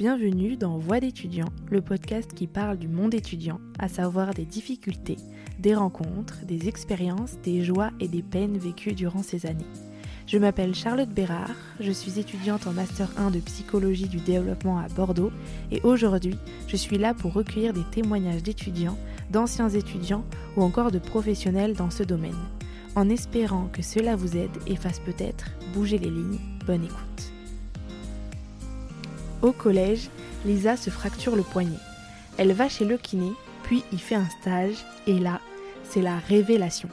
Bienvenue dans Voix d'étudiant, le podcast qui parle du monde étudiant, à savoir des difficultés, des rencontres, des expériences, des joies et des peines vécues durant ces années. Je m'appelle Charlotte Bérard, je suis étudiante en Master 1 de psychologie du développement à Bordeaux et aujourd'hui je suis là pour recueillir des témoignages d'étudiants, d'anciens étudiants ou encore de professionnels dans ce domaine, en espérant que cela vous aide et fasse peut-être bouger les lignes. Bonne écoute. Au collège, Lisa se fracture le poignet. Elle va chez le kiné, puis y fait un stage et là, c'est la révélation.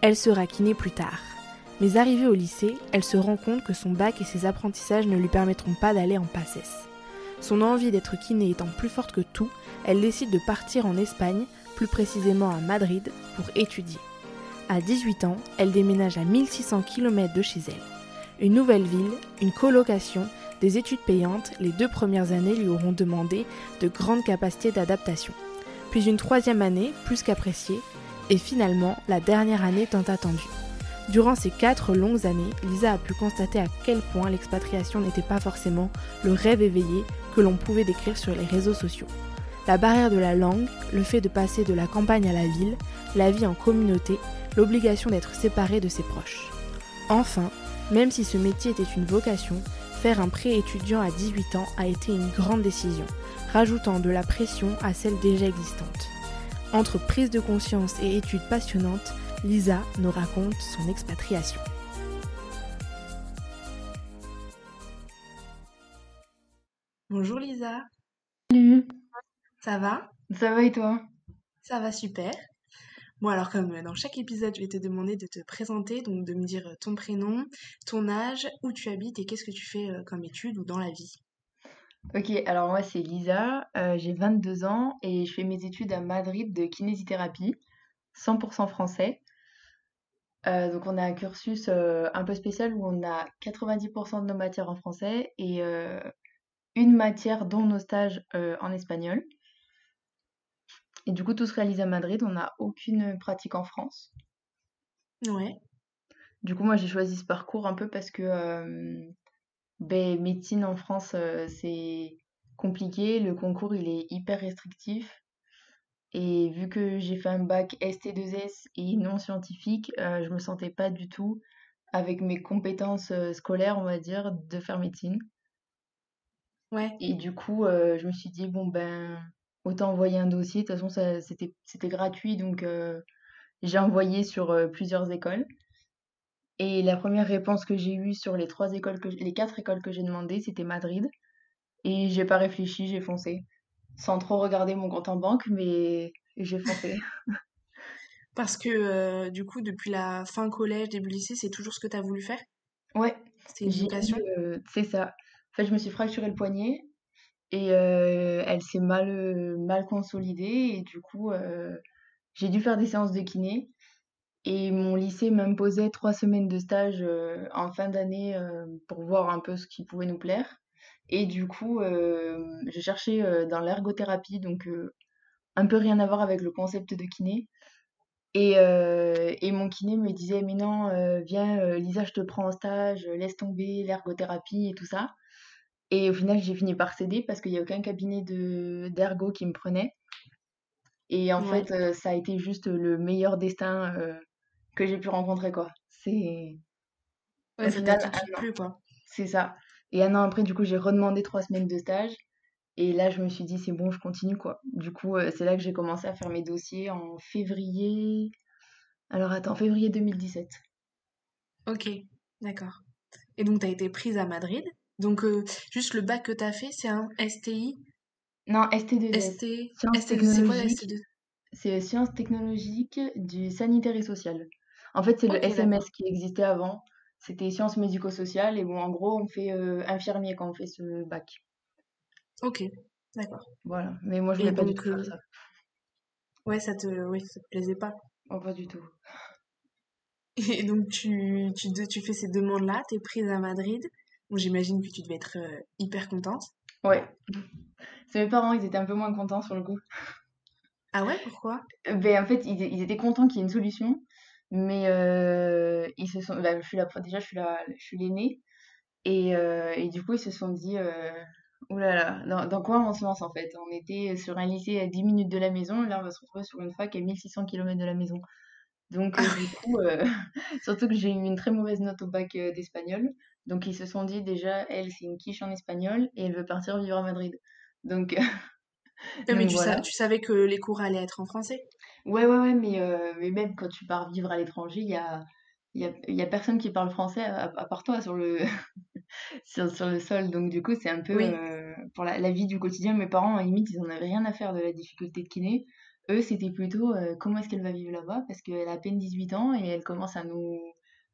Elle sera kiné plus tard. Mais arrivée au lycée, elle se rend compte que son bac et ses apprentissages ne lui permettront pas d'aller en PACES. Son envie d'être kiné étant plus forte que tout, elle décide de partir en Espagne, plus précisément à Madrid, pour étudier. À 18 ans, elle déménage à 1600 km de chez elle. Une nouvelle ville, une colocation, des études payantes, les deux premières années lui auront demandé de grandes capacités d'adaptation. Puis une troisième année, plus qu'appréciée, et finalement la dernière année tant attendue. Durant ces quatre longues années, Lisa a pu constater à quel point l'expatriation n'était pas forcément le rêve éveillé que l'on pouvait décrire sur les réseaux sociaux. La barrière de la langue, le fait de passer de la campagne à la ville, la vie en communauté, l'obligation d'être séparé de ses proches. Enfin, même si ce métier était une vocation, faire un pré-étudiant à 18 ans a été une grande décision, rajoutant de la pression à celle déjà existante. Entre prise de conscience et études passionnantes, Lisa nous raconte son expatriation. Bonjour Lisa. Salut. Ça va? Ça va et toi? Ça va super. Bon alors comme dans chaque épisode, je vais te demander de te présenter, donc de me dire ton prénom, ton âge, où tu habites et qu'est-ce que tu fais euh, comme étude ou dans la vie. Ok, alors moi c'est Lisa, euh, j'ai 22 ans et je fais mes études à Madrid de kinésithérapie, 100% français. Euh, donc on a un cursus un peu spécial où on a 90% de nos matières en français et une matière dont nos stages en espagnol. Et du coup, tout se réalise à Madrid, on n'a aucune pratique en France. Ouais. Du coup, moi j'ai choisi ce parcours un peu parce que ben, médecine en France, c'est compliqué, le concours il est hyper restrictif. Et vu que j'ai fait un bac ST2S et non scientifique, euh, je me sentais pas du tout avec mes compétences euh, scolaires, on va dire, de faire médecine. Ouais. Et du coup, euh, je me suis dit, bon, ben, autant envoyer un dossier. De toute façon, c'était, c'était gratuit, donc j'ai envoyé sur plusieurs écoles. Et la première réponse que j'ai eue sur les trois écoles que les quatre écoles que j'ai demandées, c'était Madrid. Et j'ai pas réfléchi, j'ai foncé sans trop regarder mon compte en banque, mais j'ai foncé. Parce que euh, du coup, depuis la fin collège, début lycée, c'est toujours ce que tu as voulu faire? Ouais. C'est une vocation? euh, C'est ça. En fait, je me suis fracturé le poignet et euh, elle s'est mal, mal consolidée et du coup, j'ai dû faire des séances de kiné. Et mon lycée m'imposait trois semaines de stage en fin d'année pour voir un peu ce qui pouvait nous plaire. Et du coup, euh, j'ai cherché euh, dans l'ergothérapie, donc euh, un peu rien à voir avec le concept de kiné. Et, et mon kiné me disait, mais non, viens, Lisa, je te prends en stage, laisse tomber l'ergothérapie et tout ça. Et au final, j'ai fini par céder parce qu'il n'y a aucun cabinet de d'ergo qui me prenait. Et en fait, ça a été juste le meilleur destin que j'ai pu rencontrer, quoi. C'est. Ouais, ça t'a plus, quoi. C'est ça. Et un an après, du coup, j'ai redemandé trois semaines de stage. Et là, je me suis dit, c'est bon, je continue, quoi. Du coup, euh, c'est là que j'ai commencé à faire mes dossiers en février. Alors, attends, février 2017. Ok, d'accord. Et donc, tu as été prise à Madrid. Donc, euh, juste le bac que tu as fait, c'est un STI Non, ST2. ST... c'est quoi ST2 C'est Sciences technologiques du sanitaire et social. En fait, c'est le SMS qui existait avant. C'était sciences médico-sociales et bon, en gros, on fait euh, infirmier quand on fait ce bac. Ok, d'accord. Voilà, mais moi je voulais pas du tout faire euh, ça. Ouais, ça te, oui, ça te plaisait pas? Oh, pas du tout. Et donc tu, tu, tu fais ces demandes-là, t'es prise à Madrid. J'imagine que tu devais être euh, hyper contente. Ouais. C'est mes parents, ils étaient un peu moins contents sur le coup. Ah ouais, pourquoi? Ben en fait, ils, ils étaient contents qu'il y ait une solution. Mais euh, ils se sont, bah, je suis la, déjà, je suis la, je suis l'aînée. Et, euh, et du coup, ils se sont dit, là, dans, dans quoi on se lance en fait? On était sur un lycée à 10 minutes de la maison, là on va se retrouver sur une fac à 1600 kilomètres de la maison. Donc Ah euh, du coup, euh, surtout que j'ai eu une très mauvaise note au bac euh, d'espagnol. Donc ils se sont dit déjà, elle c'est une quiche en espagnol et elle veut partir vivre à Madrid. Donc, Ouais, mais tu, savais que les cours allaient être en français? Ouais, ouais, ouais, mais, euh, mais même quand tu pars vivre à l'étranger, il y a, y a, y a personne qui parle français à, à part toi sur le, sur, sur le sol. Donc du coup, c'est un peu Oui. euh, pour la, la vie du quotidien. Mes parents, à la limite, ils en avaient rien à faire de la difficulté de kiné. Eux, c'était plutôt euh, comment est-ce qu'elle va vivre là-bas? Parce qu'elle a à peine 18 ans et elle commence à nous,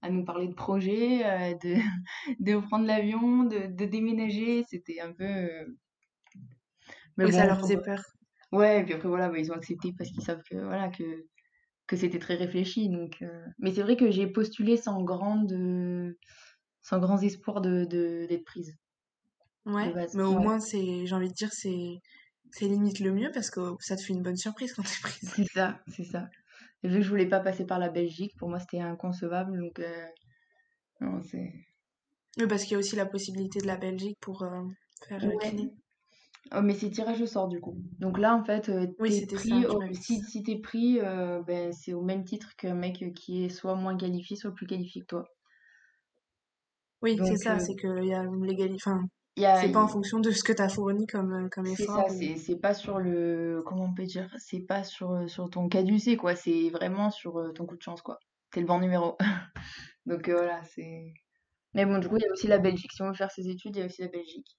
à nous parler de projets, euh, de, de prendre l'avion, de, de déménager. C'était un peu... euh, Mais Oui, ça leur faisait peur. ouais, et puis après, voilà, bah, ils ont accepté parce qu'ils savent que, voilà, que, que c'était très réfléchi. Donc, euh, Mais c'est vrai que j'ai postulé sans grande, sans grands espoirs de, de- d'être prise Ouais, mais au Ouais. moins, c'est, j'ai envie de dire, c'est, c'est limite le mieux parce que ça te fait une bonne surprise quand t'es prise. C'est ça, c'est ça. Et vu que je voulais pas passer par la Belgique, pour moi c'était inconcevable. Donc, euh, non, c'est. Oui, parce qu'il y a aussi la possibilité de la Belgique pour euh, faire Ouais. kiné. Oh, mais c'est tirage au sort du coup. Donc là, en fait, euh, Oui, ça, pris. au- Si, t'es pris, euh, ben, c'est au même titre qu'un mec qui est soit moins qualifié, soit plus qualifié que toi. Oui, c'est ça, c'est qu'il y a. Enfin, a, c'est pas en fonction de ce que t'as fourni comme, euh, comme c'est effort ça, ou. c'est c'est pas sur le. Comment on peut dire? C'est pas sur, euh, sur ton caducé, quoi. C'est vraiment sur euh, ton coup de chance, quoi. T'es le bon numéro. Donc euh, voilà, c'est. Mais bon, du coup, il y a aussi la Belgique. Si on veut faire ses études, il y a aussi la Belgique.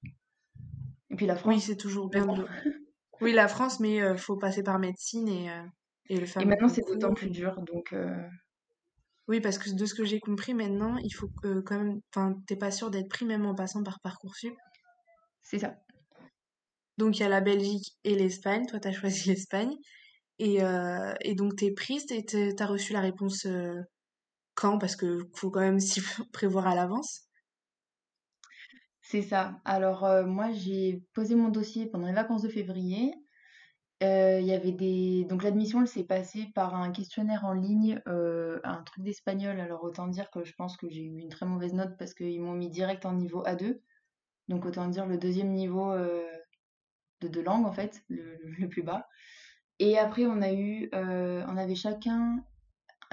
Et puis la Oui, France. c'est toujours bien bon. Oui, la France, mais euh, faut passer par médecine et, euh, et le Et fameux maintenant, c'est d'autant plus dur. Donc, Oui, parce que de ce que j'ai compris maintenant, il faut que quand même. Enfin, t'es pas sûr d'être pris même en passant par Parcoursup. c'est ça. Donc il y a la Belgique et l'Espagne. Toi, t'as choisi l'Espagne. Et, euh, et donc t'es prise et t'as reçu la réponse euh, quand? Parce que faut quand même s'y prévoir à l'avance. C'est ça. Alors, euh, moi, j'ai posé mon dossier pendant les vacances de février. Euh, y avait des... Donc, l'admission, elle s'est passée par un questionnaire en ligne, euh, un truc d'espagnol. Alors, autant dire que je pense que j'ai eu une très mauvaise note parce qu'ils m'ont mis direct en niveau A2. Donc, autant dire le deuxième niveau euh, de deux langues, en fait, le, plus bas. Et après, on a eu... on avait chacun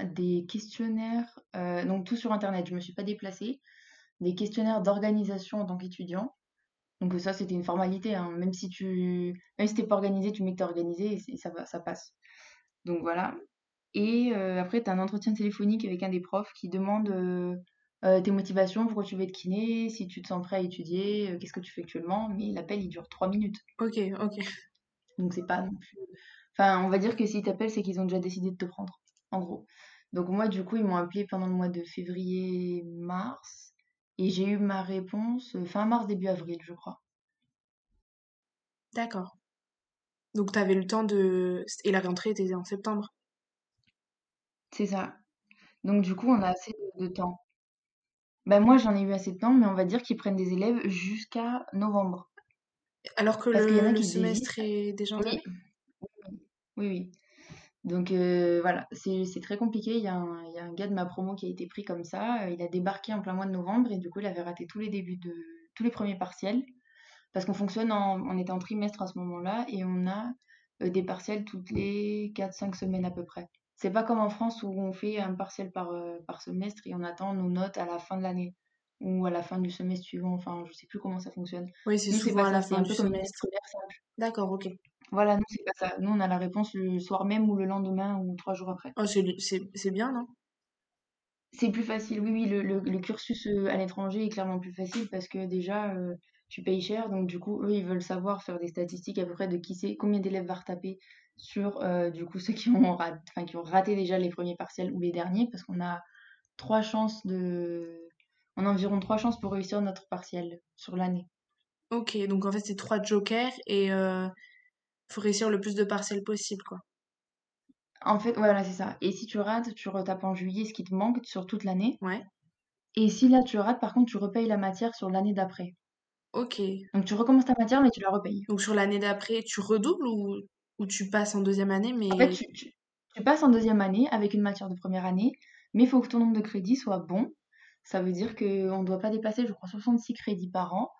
des questionnaires, donc tout sur Internet. Je me suis pas déplacée. Des questionnaires d'organisation en tant qu'étudiant. Donc ça, c'était une formalité, hein. Même si tu, même si t'es pas organisé, tu mets que t'es organisé et, ça va, ça passe. Donc voilà. Et euh, après, tu as un entretien téléphonique avec un des profs qui demande euh, euh, tes motivations, pourquoi tu veux être kiné, si tu te sens prêt à étudier, qu'est-ce que tu fais actuellement. Mais l'appel, il dure trois minutes. Ok, ok. Donc c'est pas non plus... Enfin, on va dire que s'ils t'appellent, c'est qu'ils ont déjà décidé de te prendre, en gros. Donc moi, du coup, ils m'ont appelé pendant le mois de février-mars. Et j'ai eu ma réponse euh, fin mars, début avril, je crois. D'accord. Donc t'avais le temps de... Et la rentrée était en septembre. C'est ça. Donc du coup, on a assez de, de temps. Ben moi, j'en ai eu assez de temps, mais on va dire qu'ils prennent des élèves jusqu'à novembre. Alors que Parce en le, semestre est déjà Oui, entamé? oui, oui. Donc euh, voilà, c'est très compliqué. Il y a un, il y a un gars de ma promo qui a été pris comme ça. Euh, Il a débarqué en plein mois de novembre et du coup, il avait raté tous les débuts de tous les premiers partiels. Parce qu'on fonctionne en, on était en trimestre à ce moment-là et on a euh, des partiels toutes les quatre cinq semaines à peu près. C'est pas comme en France où on fait un partiel par, par semestre et on attend nos notes à la fin de l'année ou à la fin du semestre suivant. Enfin, je sais plus comment ça fonctionne. Oui, c'est souvent pas à ça. la fin un du semestre. D'accord, ok. Voilà, nous, c'est pas ça. Nous, on a la réponse le soir même ou le lendemain ou trois jours après. Oh, c'est bien, non? C'est plus facile, oui, oui, le, le- le cursus euh, à l'étranger est clairement plus facile parce que déjà, euh, tu payes cher, donc du coup, eux, ils veulent savoir faire des statistiques à peu près de qui c'est, combien d'élèves va retaper sur, euh, du coup, ceux qui ont, rat- enfin, qui ont raté déjà les premiers partiels ou les derniers, parce qu'on a trois chances de... On a environ trois chances pour réussir notre partiel sur l'année. Ok, donc en fait c'est trois jokers et euh, faut réussir le plus de partiels possible, quoi. En fait, voilà, c'est ça. Et si tu rates, tu retapes en juillet ce qui te manque sur toute l'année. Ouais. Et si là, tu rates, par contre, tu repayes la matière sur l'année d'après. Ok. Donc tu recommences ta matière, mais tu la repayes. Donc sur l'année d'après, tu redoubles ou, ou tu passes en deuxième année, En fait, mais... tu, tu- tu passes en deuxième année avec une matière de première année, mais il faut que ton nombre de crédits soit bon. Ça veut dire qu'on ne doit pas dépasser, je crois, 66 crédits par an.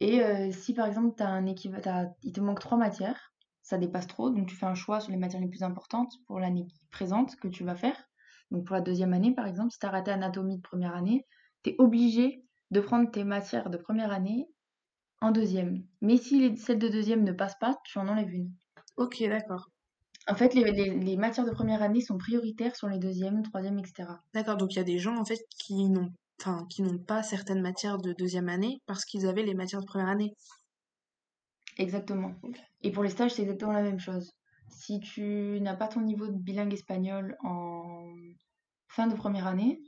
Et euh, si par exemple, t'as un équiv- il te manque trois matières, ça dépasse trop, donc tu fais un choix sur les matières les plus importantes pour l'année présente que tu vas faire. Donc pour la deuxième année, par exemple, si tu as raté anatomie de première année, tu es obligé de prendre tes matières de première année en deuxième. Mais si les, celles de deuxième ne passent pas, tu en enlèves une. Ok, d'accord. En fait, les, les- les matières de première année sont prioritaires sur les deuxièmes, troisièmes, etc. D'accord, donc il y a des gens en fait qui n'ont qui n'ont pas certaines matières de deuxième année parce qu'ils avaient les matières de première année. Exactement. Et pour les stages, c'est exactement la même chose. Si tu n'as pas ton niveau de bilingue espagnol en fin de première année,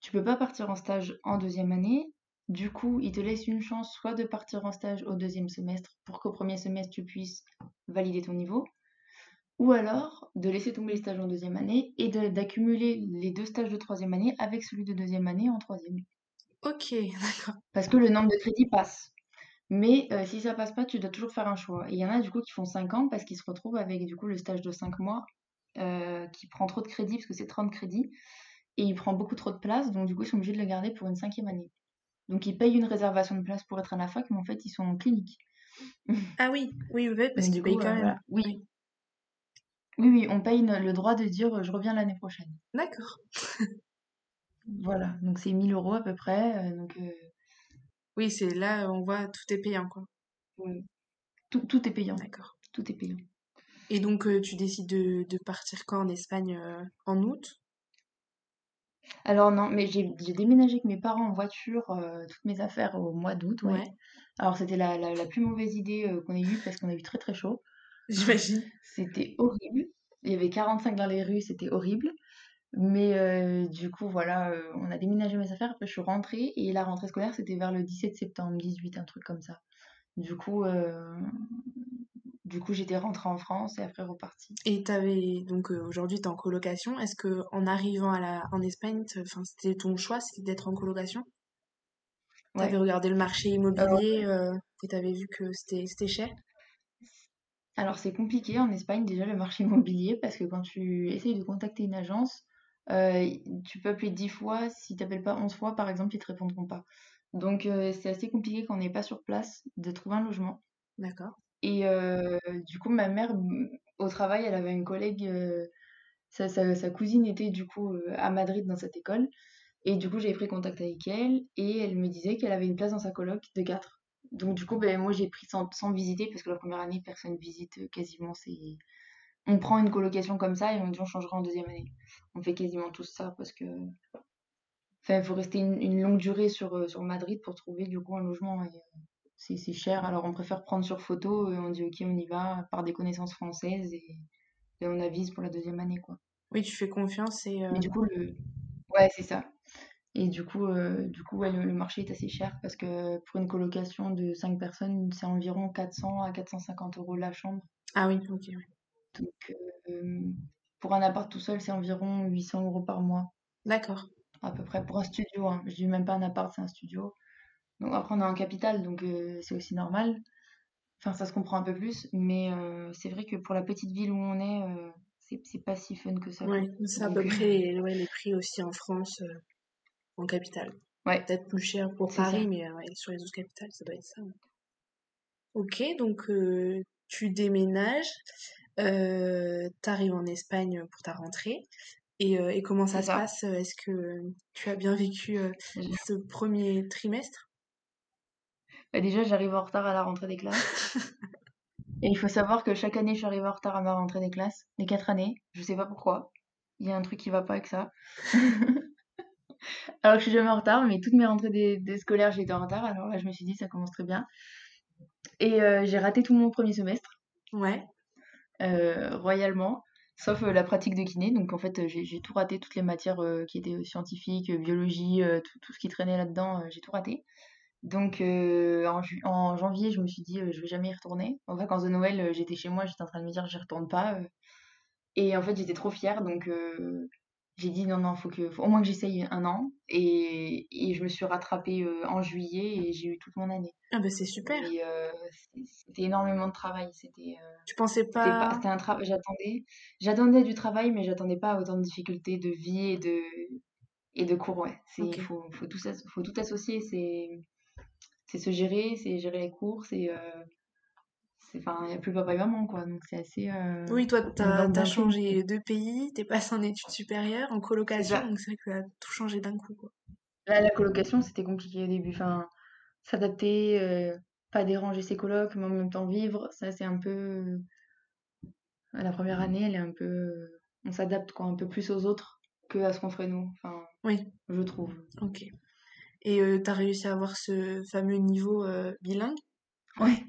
tu peux pas partir en stage en deuxième année. Du coup, il te laisse une chance soit de partir en stage au deuxième semestre pour qu'au premier semestre tu puisses valider ton niveau, ou alors de laisser tomber les stages en deuxième année et de- d'accumuler les deux stages de troisième année avec celui de deuxième année en troisième. Ok, d'accord. Parce que le nombre de crédits passe. Mais euh, si ça passe pas, tu dois toujours faire un choix. Et il y en a du coup qui font 5 ans parce qu'ils se retrouvent avec du coup le stage de 5 mois euh, qui prend trop de crédits parce que c'est 30 crédits et il prend beaucoup trop de place, donc du coup ils sont obligés de le garder pour une cinquième année. Donc ils payent une réservation de place pour être à la fac, mais en fait ils sont en clinique. Ah oui, oui, oui, parce qu'ils payent quand euh, même. voilà. Oui. Oui, oui, on paye le droit de dire je reviens l'année prochaine. D'accord. Voilà, donc c'est 1000 euros à peu près. donc euh, Oui, c'est là on voit tout est payant quoi. oui. tout, tout est payant. D'accord. Tout est payant. Et donc euh, tu décides de, de partir quand? En Espagne euh, en août? Alors non, mais j'ai déménagé avec mes parents en voiture, euh, toutes mes affaires au mois d'août, ouais. Ouais, Alors c'était la, la, la plus mauvaise idée euh, qu'on ait eue parce qu'on a eu très très chaud. j'imagine. C'était horrible. Il y avait 45 dans les rues, c'était horrible. Mais euh, du coup, voilà, euh, on a déménagé mes affaires. Après, je suis rentrée et la rentrée scolaire, c'était vers le 17 septembre, 18, un truc comme ça. Du coup, euh, du coup, j'étais rentrée en France et après repartie. Et t'avais donc aujourd'hui t'es en colocation. Est-ce que en arrivant à la en Espagne, c'était ton choix, c'était d'être en colocation? T'avais Ouais. regardé le marché immobilier et t'avais vu que c'était cher? Alors c'est compliqué en Espagne déjà le marché immobilier parce que quand tu essayes de contacter une agence, euh, tu peux appeler 10 fois, si tu n'appelles pas 11 fois par exemple, ils te répondront pas. Donc euh, c'est assez compliqué quand on n'est pas sur place de trouver un logement. D'accord. Et euh, du coup ma mère au travail, elle avait une collègue, sa, sa- sa cousine était du coup à Madrid dans cette école et du coup j'avais pris contact avec elle et elle me disait qu'elle avait une place dans sa coloc de 4. Donc du coup ben, moi j'ai pris sans, sans visiter parce que la première année personne visite quasiment c'est on prend une colocation comme ça et on dit on changera en deuxième année. On fait quasiment tous ça parce que enfin il faut rester une, une longue durée sur, euh, sur Madrid pour trouver du coup un logement et euh, c'est c'est cher alors on préfère prendre sur photo et on dit ok on y va par des connaissances françaises et, et on avise pour la deuxième année quoi. Oui, tu fais confiance et euh, Mais du coup le ouais c'est ça. Et du coup, euh, du coup ouais, le, le marché est assez cher parce que pour une colocation de 5 personnes, c'est environ 400 à 450 euros la chambre. ah oui, ok. Donc, euh, pour un appart tout seul, c'est environ 800 euros par mois, D'accord. à peu près, pour un studio. Hein. Je dis même pas un appart, c'est un studio. Donc, après, on est en capitale, donc euh, c'est aussi normal. Enfin, ça se comprend un peu plus, mais euh, c'est vrai que pour la petite ville où on est, euh, c'est c'est pas si fun que ça. Ouais, c'est à peu près les, ouais, les prix aussi en France, euh, en capitale. ouais, Peut-être plus cher pour ça. Paris, mais euh, ouais, sur les autres capitales, ça doit être ça. Ok, donc euh, tu déménages, euh, t'arrives en Espagne pour ta rentrée. Et, euh, et comment ça se passe? Est-ce que tu as bien vécu euh, ce premier trimestre? Bah, déjà, j'arrive en retard à la rentrée des classes. Et il faut savoir que chaque année, je suis arrivée en retard à ma rentrée des classes. Les quatre années. Je sais pas pourquoi. Il y a un truc qui va pas avec ça. Alors que je suis jamais en retard, mais toutes mes rentrées des, des scolaires, j'étais en retard. Alors là, je me suis dit, ça commence très bien. Et euh, j'ai raté tout mon premier semestre, Ouais, euh, royalement. Sauf euh, la pratique de kiné. Donc en fait, euh, j'ai tout raté, toutes les matières euh, qui étaient scientifiques, euh, biologie, euh, tout, ce qui traînait là-dedans, euh, j'ai tout raté. Donc euh, en, janvier, je me suis dit, euh, je vais jamais y retourner. En vacances de Noël, euh, j'étais chez moi, j'étais en train de me dire, j'y retourne pas. euh. Et en fait, j'étais trop fière, donc euh, j'ai dit, non, non, faut que, faut au moins que j'essaye un an. Et, et je me suis rattrapée euh, en juillet et j'ai eu toute mon année. ah bah c'est super. Euh, c'est- c'était énormément de travail. C'était euh, Tu pensais pas, c'était un travail. J'attendais, j'attendais du travail, mais j'attendais pas autant de difficultés de vie et de et de cours. Ouais, c'est faut faut tout faut tout associer. C'est c'est se gérer, c'est gérer les courses et enfin il n'y a plus papa et maman quoi donc c'est assez oui toi t'as as changé de pays t'es passé en études supérieures en colocation donc c'est vrai que ça a tout changé d'un coup quoi. Là la colocation c'était compliqué au début enfin s'adapter pas déranger ses colocs mais en même temps vivre ça c'est un peu la première année elle est un peu on s'adapte quoi un peu plus aux autres que à ce qu'on ferait nous enfin oui. je trouve. Ok. Et tu as réussi à avoir ce fameux niveau bilingue? Ouais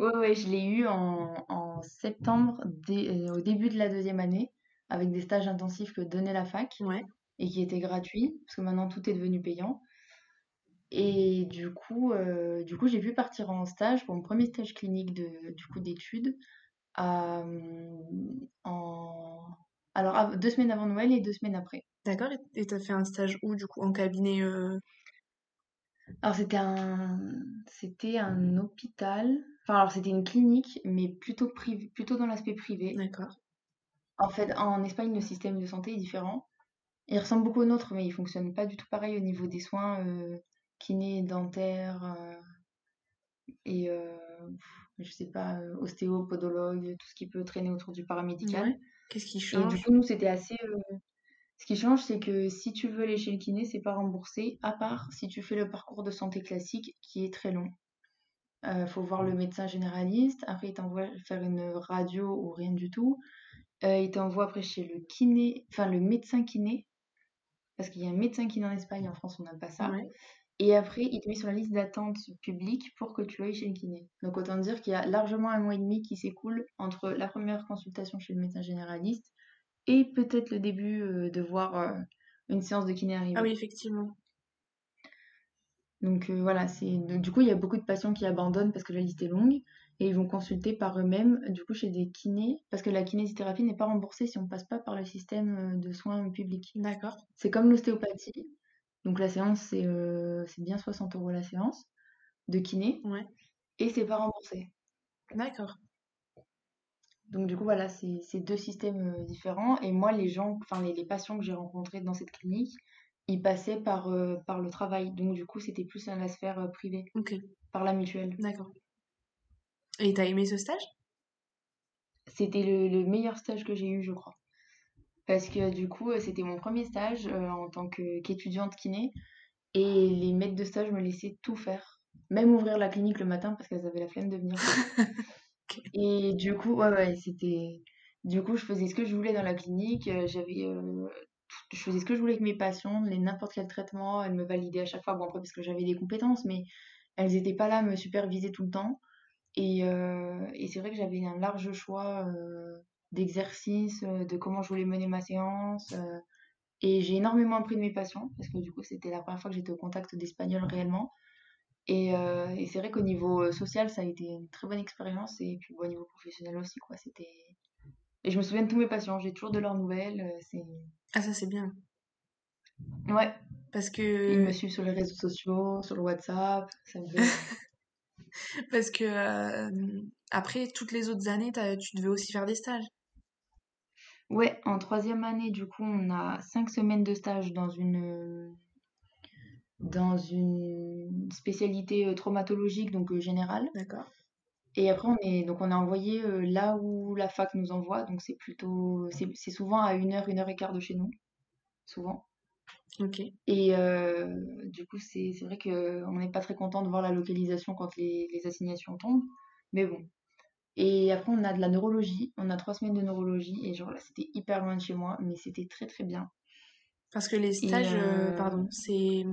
Ouais, ouais, je l'ai eu en, en septembre, euh, au début de la deuxième année, avec des stages intensifs que donnait la fac Ouais. et qui étaient gratuits, parce que maintenant tout est devenu payant. Et du coup, euh, du coup, j'ai pu partir en stage pour mon premier stage clinique de, du coup d'études en alors deux semaines avant Noël et deux semaines après. D'accord. Et tu as fait un stage où, du coup, en cabinet euh, Alors c'était un c'était un hôpital alors c'était une clinique, mais plutôt privé, plutôt dans l'aspect privé. D'accord. En fait, en Espagne, le système de santé est différent. Il ressemble beaucoup au nôtre, mais il fonctionne pas du tout pareil au niveau des soins euh, kiné, dentaires euh, et euh, je sais pas, euh, ostéo, podologue, tout ce qui peut traîner autour du paramédical. Qu'est-ce qui change Et du coup, nous, c'était assez. Ce qui change, c'est que si tu veux aller chez le kiné, c'est pas remboursé, à part si tu fais le parcours de santé classique qui est très long. Il faut voir le médecin généraliste. Après, il t'envoie faire une radio ou rien du tout. il t'envoie après chez le kiné, enfin le médecin kiné. Parce qu'il y a un médecin kiné en Espagne, en France, on n'a pas ça. Et après, il te met sur la liste d'attente publique pour que tu ailles chez le kiné. Donc, autant dire qu'il y a largement un mois et demi qui s'écoule entre la première consultation chez le médecin généraliste et peut-être le début de voir une séance de kiné arriver. Ah oui, effectivement. Donc euh, voilà, c'est du coup il y a beaucoup de patients qui abandonnent parce que la liste est longue et ils vont consulter par eux-mêmes du coup chez des kinés parce que la kinésithérapie n'est pas remboursée si on ne passe pas par le système euh, de soins public. D'accord. C'est comme l'ostéopathie. Donc la séance c'est euh, bien 60 euros la séance de kiné. Ouais. Et c'est pas remboursé. D'accord. Donc du coup voilà, c'est deux systèmes différents et moi les gens enfin les patients que j'ai rencontrés dans cette clinique, il passait par, euh, par le travail. Donc, du coup, c'était plus dans la sphère euh, privée. Ok. Par la mutuelle. D'accord. Et t'as aimé ce stage? C'était le, meilleur stage que j'ai eu, je crois. Parce que du coup, euh, c'était mon premier stage en tant qu'étudiante kiné. Et les maîtres de stage me laissaient tout faire. Même ouvrir la clinique le matin parce qu'elles avaient la flemme de venir. Et du coup, ouais, ouais, c'était. Du coup, je faisais ce que je voulais dans la clinique. J'avais je faisais ce que je voulais avec mes patients, n'importe quel traitement, elles me validaient à chaque fois, bon après parce que j'avais des compétences, mais elles n'étaient pas là à me superviser tout le temps. Et, euh, c'est vrai que j'avais un large choix euh, d'exercices, euh, de comment je voulais mener ma séance. et j'ai énormément appris de mes patients, parce que du coup c'était la première fois que j'étais au contact d'Espagnols réellement. Et, et c'est vrai qu'au niveau social, ça a été une très bonne expérience, et puis au niveau professionnel aussi, quoi. C'était et je me souviens de tous mes patients, j'ai toujours de leurs nouvelles. Euh, c'est... Ah, ça, c'est bien. Ouais. Parce que. Ils me suivent sur les réseaux sociaux, sur le WhatsApp. Ça me Parce que euh, après, toutes les autres années, tu devais aussi faire des stages. Ouais, en troisième année, du coup, on a cinq semaines de stage dans une, dans une spécialité euh, traumatologique, donc générale. D'accord. Et après, on est, donc on est envoyé euh, là où la fac nous envoie. Donc, c'est plutôt. C'est souvent à une heure, une heure et quart de chez nous. Souvent. Ok. Et euh, du coup, c'est vrai qu'on n'est pas très content de voir la localisation quand les, les, assignations tombent. Mais bon. Et après, on a de la neurologie. On a trois semaines de neurologie. Et genre là, c'était hyper loin de chez moi. Mais c'était très, très bien. Parce que les stages, euh, pardon, c'est.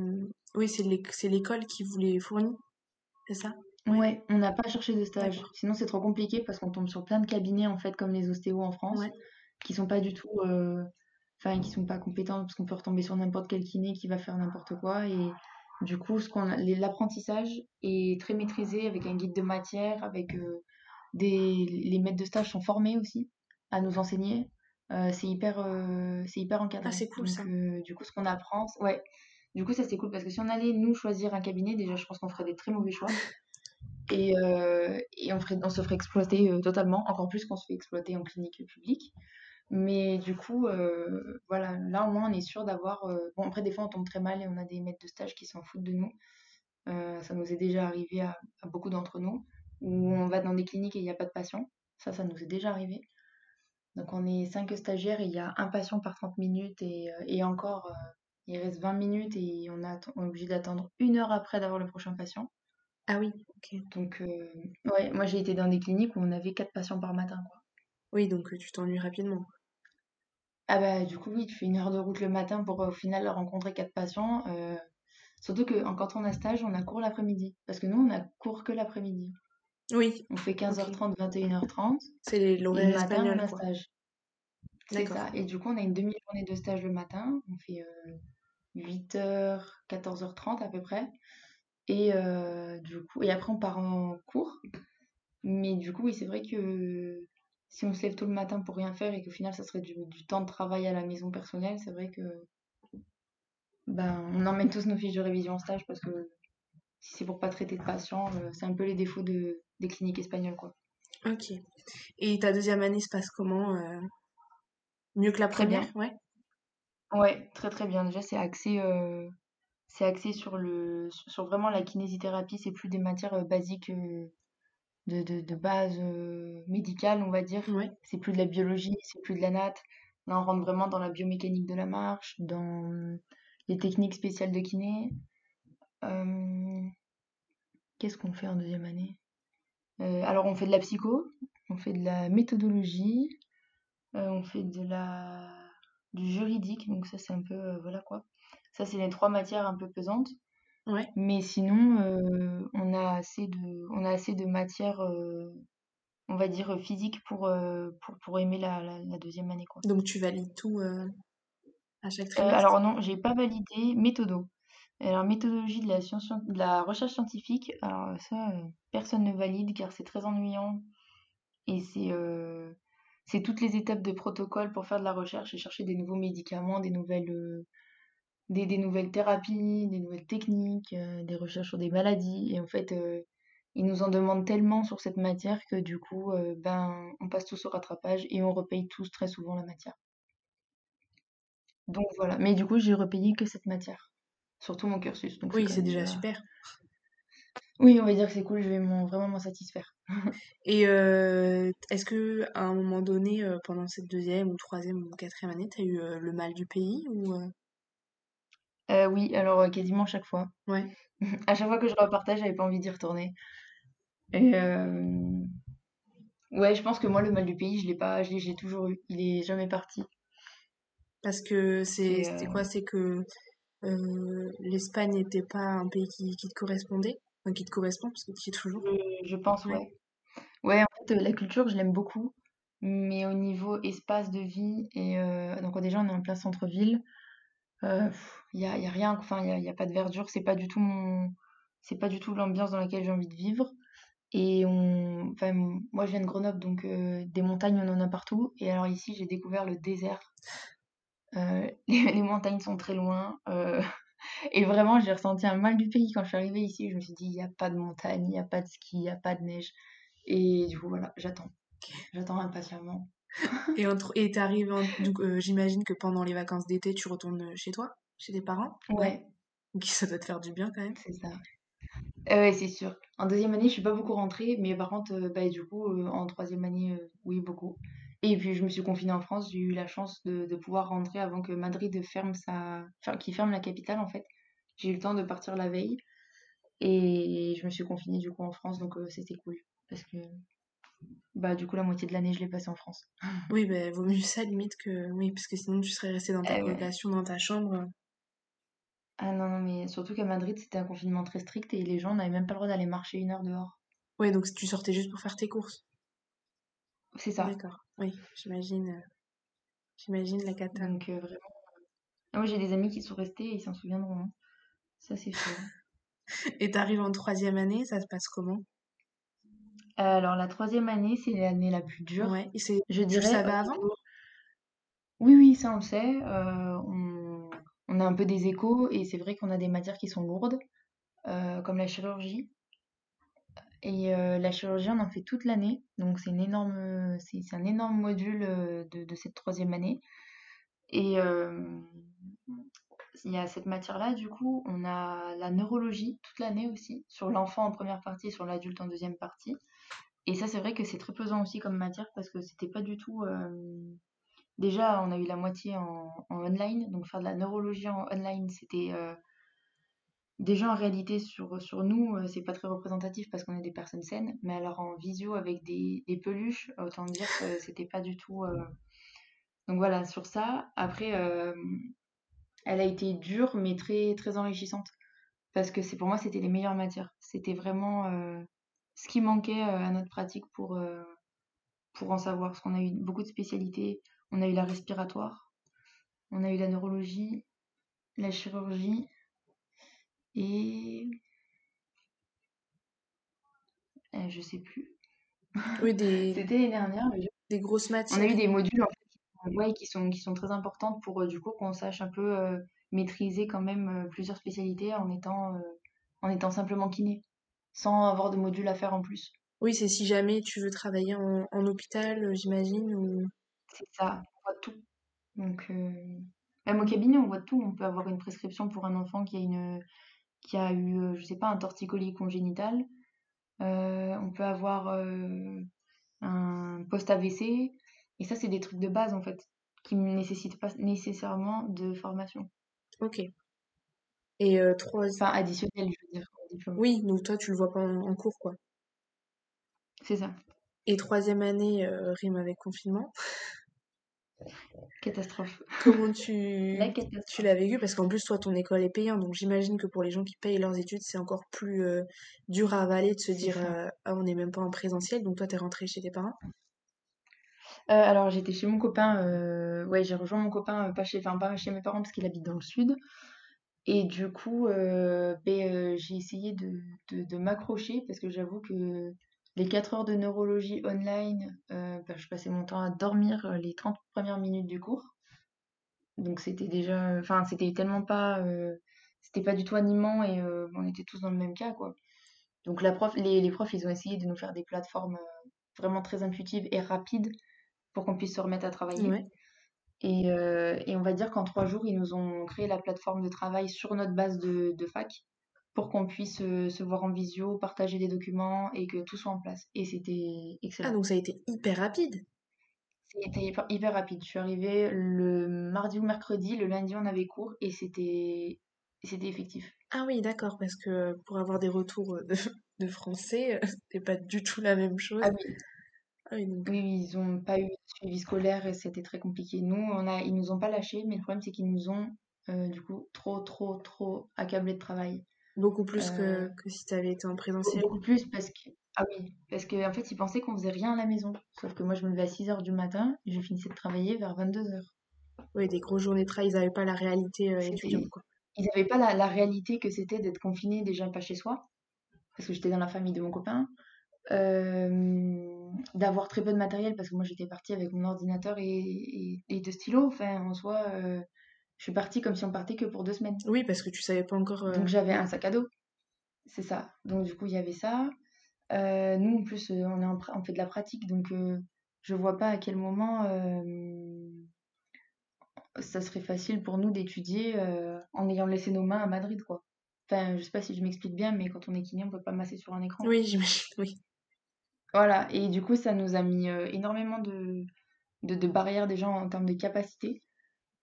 Oui, c'est l'école qui vous les fournit. C'est ça? Ouais, on n'a pas cherché de stage. Sinon, c'est trop compliqué parce qu'on tombe sur plein de cabinets, en fait, comme les ostéos en France, qui sont pas du tout. Euh, enfin, qui sont pas compétents parce qu'on peut retomber sur n'importe quel kiné qui va faire n'importe quoi. Et du coup, ce qu'on l'apprentissage est très maîtrisé avec un guide de matière, avec euh, des. Les maîtres de stage sont formés aussi à nous enseigner. Euh, c'est hyper, c'est hyper encadré. Ah, c'est cool ça. du coup, ce qu'on apprend, ouais. Du coup, ça c'est cool parce que si on allait nous choisir un cabinet, déjà, je pense qu'on ferait des très mauvais choix. Et, euh, on, se ferait exploiter euh, totalement, encore plus qu'on se fait exploiter en clinique publique. Mais du coup, euh, voilà, là au moins on est sûr d'avoir. bon, après, des fois on tombe très mal et on a des maîtres de stage qui s'en foutent de nous. Ça nous est déjà arrivé à, beaucoup d'entre nous, où on va dans des cliniques et il n'y a pas de patients. Ça, ça nous est déjà arrivé. Donc on est cinq stagiaires et il y a un patient par 30 minutes et, encore, il reste 20 minutes et on est obligé d'attendre une heure après d'avoir le prochain patient. Ah oui, ok. Donc, euh, ouais, moi j'ai été dans des cliniques où on avait quatre patients par matin, quoi. Oui, donc euh, tu t'ennuies rapidement. Ah bah du coup oui, tu fais une heure de route le matin pour euh, au final rencontrer quatre patients. surtout que en- quand on a stage, on a cours l'après-midi. Parce que nous, on a cours que l'après-midi. Oui, On fait ok. 15h30, 21h30. C'est Et le l'horaire matin, espagnol, on a quoi. stage. C'est D'accord. ça. Et du coup, on a une demi-journée de stage le matin. On fait 8h, 14h30 à peu près. Et euh, du coup, et après, on part en cours. Mais du coup, oui, c'est vrai que si on se lève tôt le matin pour rien faire et qu'au final, ça serait du, du temps de travail à la maison personnelle, c'est vrai que ben, on emmène tous nos fiches de révision en stage parce que si c'est pour pas traiter de patients, euh, c'est un peu les défauts de, des cliniques espagnoles, quoi. Ok. Et ta deuxième année se passe comment euh, Mieux que la première? Ouais. Ouais, très très bien. Déjà, c'est axé, euh, c'est axé sur le, sur vraiment la kinésithérapie. C'est plus des matières euh, basiques euh, de, de, de base euh, médicale, on va dire. Ouais. C'est plus de la biologie, c'est plus de la natte. Là, on rentre vraiment dans la biomécanique de la marche, dans les techniques spéciales de kiné. Euh, qu'est-ce qu'on fait en deuxième année? Euh, alors, on fait de la psycho, on fait de la méthodologie, euh, on fait de la du juridique, donc ça c'est un peu voilà quoi. Ça c'est les trois matières un peu pesantes, Ouais. mais sinon euh, on a assez de on a assez de matières euh, on va dire physiques pour euh, pour, pour aimer la, la, la deuxième année quoi. Donc tu valides tout à chaque trimestre? alors non, j'ai pas validé méthodo. Alors méthodologie de la science de la recherche scientifique, alors ça personne ne valide car c'est très ennuyant et c'est c'est toutes les étapes de protocole pour faire de la recherche et chercher des nouveaux médicaments, des nouvelles, des, des nouvelles thérapies, des nouvelles techniques, euh, des recherches sur des maladies. Et en fait, euh, ils nous en demandent tellement sur cette matière que du coup, euh, ben, on passe tous au rattrapage et on repaye tous très souvent la matière. Donc voilà. Mais du coup, j'ai repayé que cette matière, surtout mon cursus. Donc Oui, c'est déjà super. Oui, on va dire que c'est cool, je vais m'en- vraiment m'en satisfaire. Et est-ce que à un moment donné, pendant cette deuxième ou troisième ou quatrième année, t'as eu euh, le mal du pays ou euh, oui, alors euh, quasiment chaque fois. Ouais. À chaque fois que je repartais, j'avais pas envie d'y retourner. Et euh, ouais, je pense que moi, le mal du pays, je l'ai pas, je l'ai, toujours eu. Il est jamais parti. Parce que c'est, euh, quoi? C'est que l'Espagne n'était pas un pays qui, qui te correspondait, enfin qui te correspond, parce que tu y es toujours. je, je pense, Ouais. ouais. Ouais, en fait, la culture, je l'aime beaucoup. Mais au niveau espace de vie, et donc déjà, on est en plein centre-ville. Euh, Il y a, il y a rien, enfin, il y a, a pas de verdure. C'est pas du tout mon, c'est pas du tout l'ambiance dans laquelle j'ai envie de vivre. Et on, enfin, moi, je viens de Grenoble, donc euh, des montagnes, on en a partout. Et alors ici, j'ai découvert le désert. Euh, les, montagnes sont très loin. euh, et vraiment, j'ai ressenti un mal du pays quand je suis arrivée ici. Je me suis dit, il n'y a pas de montagne, il n'y a pas de ski, il n'y a pas de neige. Et du coup, voilà, j'attends. J'attends impatiemment. Et entre, et t'arrives en, donc euh, j'imagine que pendant les vacances d'été, tu retournes chez toi, chez tes parents? Ouais, Donc ça doit te faire du bien quand même. c'est ça. Euh, ouais, c'est sûr. En deuxième année, je suis pas beaucoup rentrée, mais par contre, euh, bah, du coup, euh, en troisième année, euh, oui, beaucoup. Et puis, je me suis confinée en France. J'ai eu la chance de, de pouvoir rentrer avant que Madrid ferme sa... Enfin, qu'il ferme la capitale, en fait. J'ai eu le temps de partir la veille. Et je me suis confinée, du coup, en France. Donc, euh, c'était cool. Parce que, bah, du coup, la moitié de l'année, je l'ai passée en France. Oui, ben vaut mieux ça limite que... Oui, parce que sinon tu serais resté dans ta Eh ouais. colocation, dans ta chambre. Ah non, non, mais surtout qu'à Madrid, c'était un confinement très strict et les gens n'avaient même pas le droit d'aller marcher une heure dehors. Ouais, donc tu sortais juste pour faire tes courses. C'est ça. D'accord. Oui, j'imagine. euh, J'imagine la cata. Donc, euh, vraiment. Ah, Moi, j'ai des amis qui sont restés et ils s'en souviendront. hein. Ça, c'est sûr. Et t'arrives en troisième année, ça se passe comment? Alors, la troisième année, c'est l'année la plus dure. Ouais, et c'est... Je Tu dirais. savais au avant? niveau- Oui, oui, ça, on le sait. Euh, on... on a un peu des échos et c'est vrai qu'on a des matières qui sont lourdes, euh, comme la chirurgie. Et euh, la chirurgie, on en fait toute l'année. Donc, c'est une énorme... c'est c'est un énorme module euh, de, de cette troisième année. Et euh, il y a cette matière-là, du coup, on a la neurologie toute l'année aussi, sur l'enfant en première partie et sur l'adulte en deuxième partie. Et ça, c'est vrai que c'est très pesant aussi comme matière parce que c'était pas du tout. euh, Déjà, on a eu la moitié en, en online, donc faire de la neurologie en online, c'était euh, déjà en réalité sur, sur nous, euh, c'est pas très représentatif parce qu'on est des personnes saines, mais alors en visio avec des, peluches, autant dire que c'était pas du tout. Donc voilà, sur ça. Après, elle a été dure, mais très, très enrichissante. Parce que pour moi, c'était les meilleures matières. C'était vraiment ce qui manquait euh, à notre pratique pour, euh, pour en savoir. Parce qu'on a eu beaucoup de spécialités. On a eu la respiratoire, on a eu la neurologie, la chirurgie et. euh, je sais plus. Oui, des, C'était l'année dernière, mais je- des grosses on a matières. eu des modules en fait, qui sont, ouais, qui sont, qui sont très importantes pour euh, du coup qu'on sache un peu euh, maîtriser quand même euh, plusieurs spécialités en étant, euh, en étant simplement kiné, sans avoir de modules à faire en plus. Oui, c'est si jamais tu veux travailler en, en hôpital, euh, j'imagine, ou... C'est ça, on voit tout. Donc, euh, même au cabinet, on voit tout. On peut avoir une prescription pour un enfant qui a, une, qui a eu, euh, je sais pas, un torticolis congénital. Euh, on peut avoir euh, un post-AVC. Et ça, c'est des trucs de base, en fait, qui ne nécessitent pas nécessairement de formation. Ok. Et trois... Enfin, additionnelle, je veux dire, Oui, donc toi, tu le vois pas en, en cours, quoi. C'est ça. Et troisième année euh, rime avec confinement. Catastrophe. Comment tu, La tu catastrophe. l'as vécu? Parce qu'en plus, toi, ton école est payante, donc j'imagine que pour les gens qui payent leurs études, c'est encore plus euh, dur à avaler de se dire euh, ah, on n'est même pas en présentiel, donc toi, t'es rentré chez tes parents? Euh, alors, j'étais chez mon copain. euh, Ouais, j'ai rejoint mon copain, euh, pas chez, enfin, pas chez mes parents parce qu'il habite dans le sud. Et du coup, euh, ben, euh, j'ai essayé de, de, m'accrocher parce que j'avoue que les 4 heures de neurologie online, euh, ben, je passais mon temps à dormir les 30 premières minutes du cours. Donc c'était déjà, enfin c'était tellement pas, c'était pas du tout animant et on était tous dans le même cas quoi. Donc la prof, les, les profs, ils ont essayé de nous faire des plateformes vraiment très intuitives et rapides pour qu'on puisse se remettre à travailler. Et, euh, et on va dire qu'en trois jours, ils nous ont créé la plateforme de travail sur notre base de, de fac pour qu'on puisse euh, se voir en visio, partager des documents et que tout soit en place. Et c'était Ah, excellent. donc ça a été hyper rapide. C'était hyper, hyper rapide. Je suis arrivée le mardi ou mercredi, le lundi on avait cours et c'était c'était effectif. Ah oui, d'accord, parce que pour avoir des retours euh, de, de français, c'est pas du tout la même chose. Ah oui, Ah oui, donc... oui, oui, ils ont pas eu de suivi scolaire et c'était très compliqué. Nous, on a, ils nous ont pas lâchés, mais le problème c'est qu'ils nous ont euh, du coup trop, trop, trop accablés de travail. Beaucoup plus Euh, que, que si t'avais été en présentiel. Beaucoup plus parce que ah oui, parce que en fait, ils pensaient qu'on faisait rien à la maison. Sauf que moi, je me levais à 6 heures du matin et je finissais de travailler vers 22 heures. Oui, des grosses journées de travail, ils n'avaient pas la réalité euh, étudiante, C'était, quoi. ils n'avaient pas la, la réalité que c'était d'être confiné déjà pas chez soi, parce que j'étais dans la famille de mon copain, d'avoir très peu de matériel, parce que moi, j'étais partie avec mon ordinateur et, et, et deux stylos. Enfin, en soi, euh, je suis partie comme si on partait que pour deux semaines. Oui, parce que tu savais pas encore... euh, Donc j'avais un sac à dos, c'est ça. Donc du coup, il y avait ça. Euh, nous, en plus, euh, on est en on fait de la pratique, donc euh, je vois pas à quel moment euh, ça serait facile pour nous d'étudier euh, en ayant laissé nos mains à Madrid, quoi. Enfin, je sais pas si je m'explique bien, mais quand on est kiné, on peut pas masser sur un écran. Oui, j'imagine, oui. Voilà, et du coup, ça nous a mis euh, énormément de, de, de barrières déjà en termes de capacité,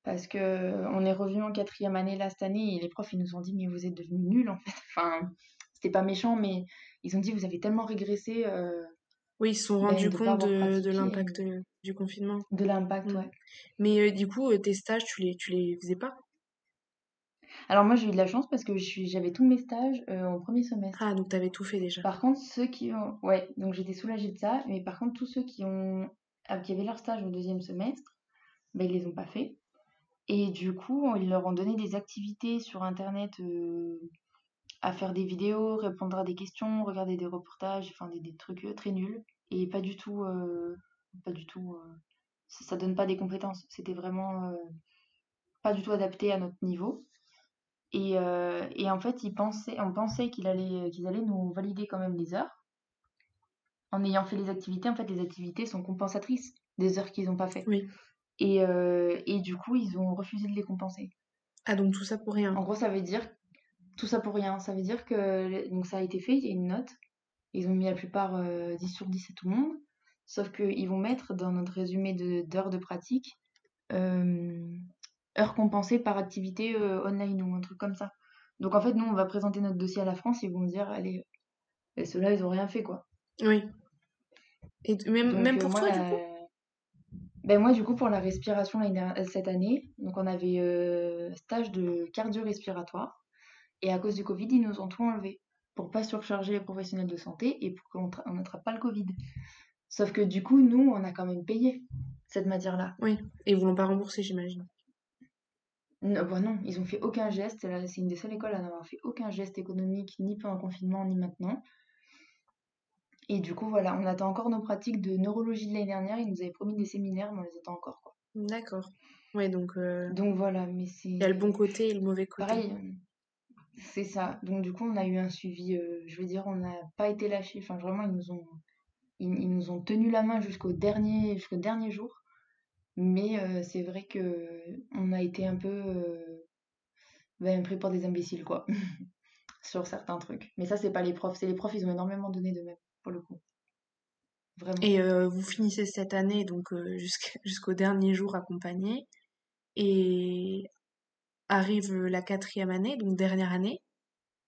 parce que euh, on est revenu en quatrième année là cette année, et les profs, ils nous ont dit, mais vous êtes devenus nuls, en fait. Enfin, c'était pas méchant, mais ils ont dit, vous avez tellement régressé euh, Oui, ils se sont ben, rendus compte de, l'impact du confinement. de l'impact, Mm. ouais. Mais du coup, tes stages, tu les, tu les faisais pas? Alors moi, j'ai eu de la chance parce que j'avais tous mes stages euh, au premier semestre. Ah, donc t'avais tout fait déjà. Par contre, ceux qui ont... Ouais, donc j'étais soulagée de ça, mais par contre, tous ceux qui ont... ah, qui avaient leur stage au deuxième semestre, ben, ils les ont pas fait. Et du coup, ils leur ont donné des activités sur Internet euh, à faire des vidéos, répondre à des questions, regarder des reportages, enfin des, des trucs euh, très nuls. Et pas du tout... euh, pas du tout... ça, ça donne pas des compétences. C'était vraiment pas du tout adapté à notre niveau. Et, euh, et en fait, ils pensaient, on pensait qu'ils allaient nous valider quand même les heures. En ayant fait les activités, en fait, les activités sont compensatrices des heures qu'ils n'ont pas fait. Oui. Et, euh, et du coup, ils ont refusé de les compenser. Ah, donc tout ça pour rien. En gros, ça veut dire tout ça pour rien. Ça veut dire que donc ça a été fait, il y a une note. Ils ont mis la plupart 10 sur 10 à tout le monde. Sauf qu'ils vont mettre dans notre résumé d'heures de, pratique heures compensées par activité online ou un truc comme ça. Donc en fait, nous, on va présenter notre dossier à la France, ils vont dire, allez, ceux-là, ils ont rien fait, quoi. Oui. Et même, même pour toi, du coup? Ben moi, du coup, pour la respiration cette année, donc on avait stage de cardio-respiratoire. Et à cause du Covid, ils nous ont tout enlevé pour pas surcharger les professionnels de santé et pour qu'on n'attrape pas le Covid. Sauf que du coup, nous, on a quand même payé cette matière-là. Oui, et ils ne l'ont pas remboursé, j'imagine. Non, bah non, ils ont fait aucun geste. C'est une des seules écoles à n'avoir fait aucun geste économique, ni pendant le confinement, ni maintenant. Et du coup, voilà, on attend encore nos pratiques de neurologie de l'année dernière. Ils nous avaient promis des séminaires, mais on les attend encore. Quoi. D'accord. Ouais, donc. Euh, donc voilà, mais c'est. Il y a le bon côté et le mauvais côté. Pareil, c'est ça. Donc du coup, on a eu un suivi. Euh, je veux dire, on n'a pas été lâchés. Enfin, vraiment, ils nous ont, ils, nous ont tenu la main jusqu'au dernier, jusqu'au dernier jour. Mais c'est vrai que on a été un peu ben, pris pour des imbéciles, quoi, sur certains trucs. Mais ça, c'est pas les profs. C'est les profs, ils ont énormément donné de même pour le coup. Vraiment. Et vous finissez cette année donc jusqu'au dernier jour accompagné et arrive la quatrième année, donc dernière année.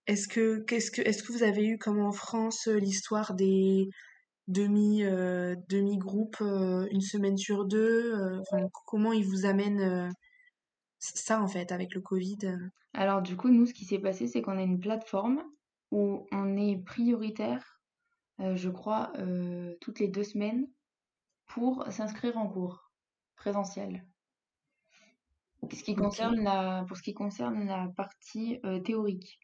Est-ce que, qu'est-ce que, est-ce que vous avez eu comme en France l'histoire des demi euh, demi groupes une semaine sur deux comment ils vous amènent ça en fait avec le Covid Alors du coup nous ce qui s'est passé c'est qu'on a une plateforme où on est prioritaire euh, je crois, euh, toutes les deux semaines pour s'inscrire en cours présentiel. Ce qui concerne la, pour ce qui concerne la partie euh, théorique.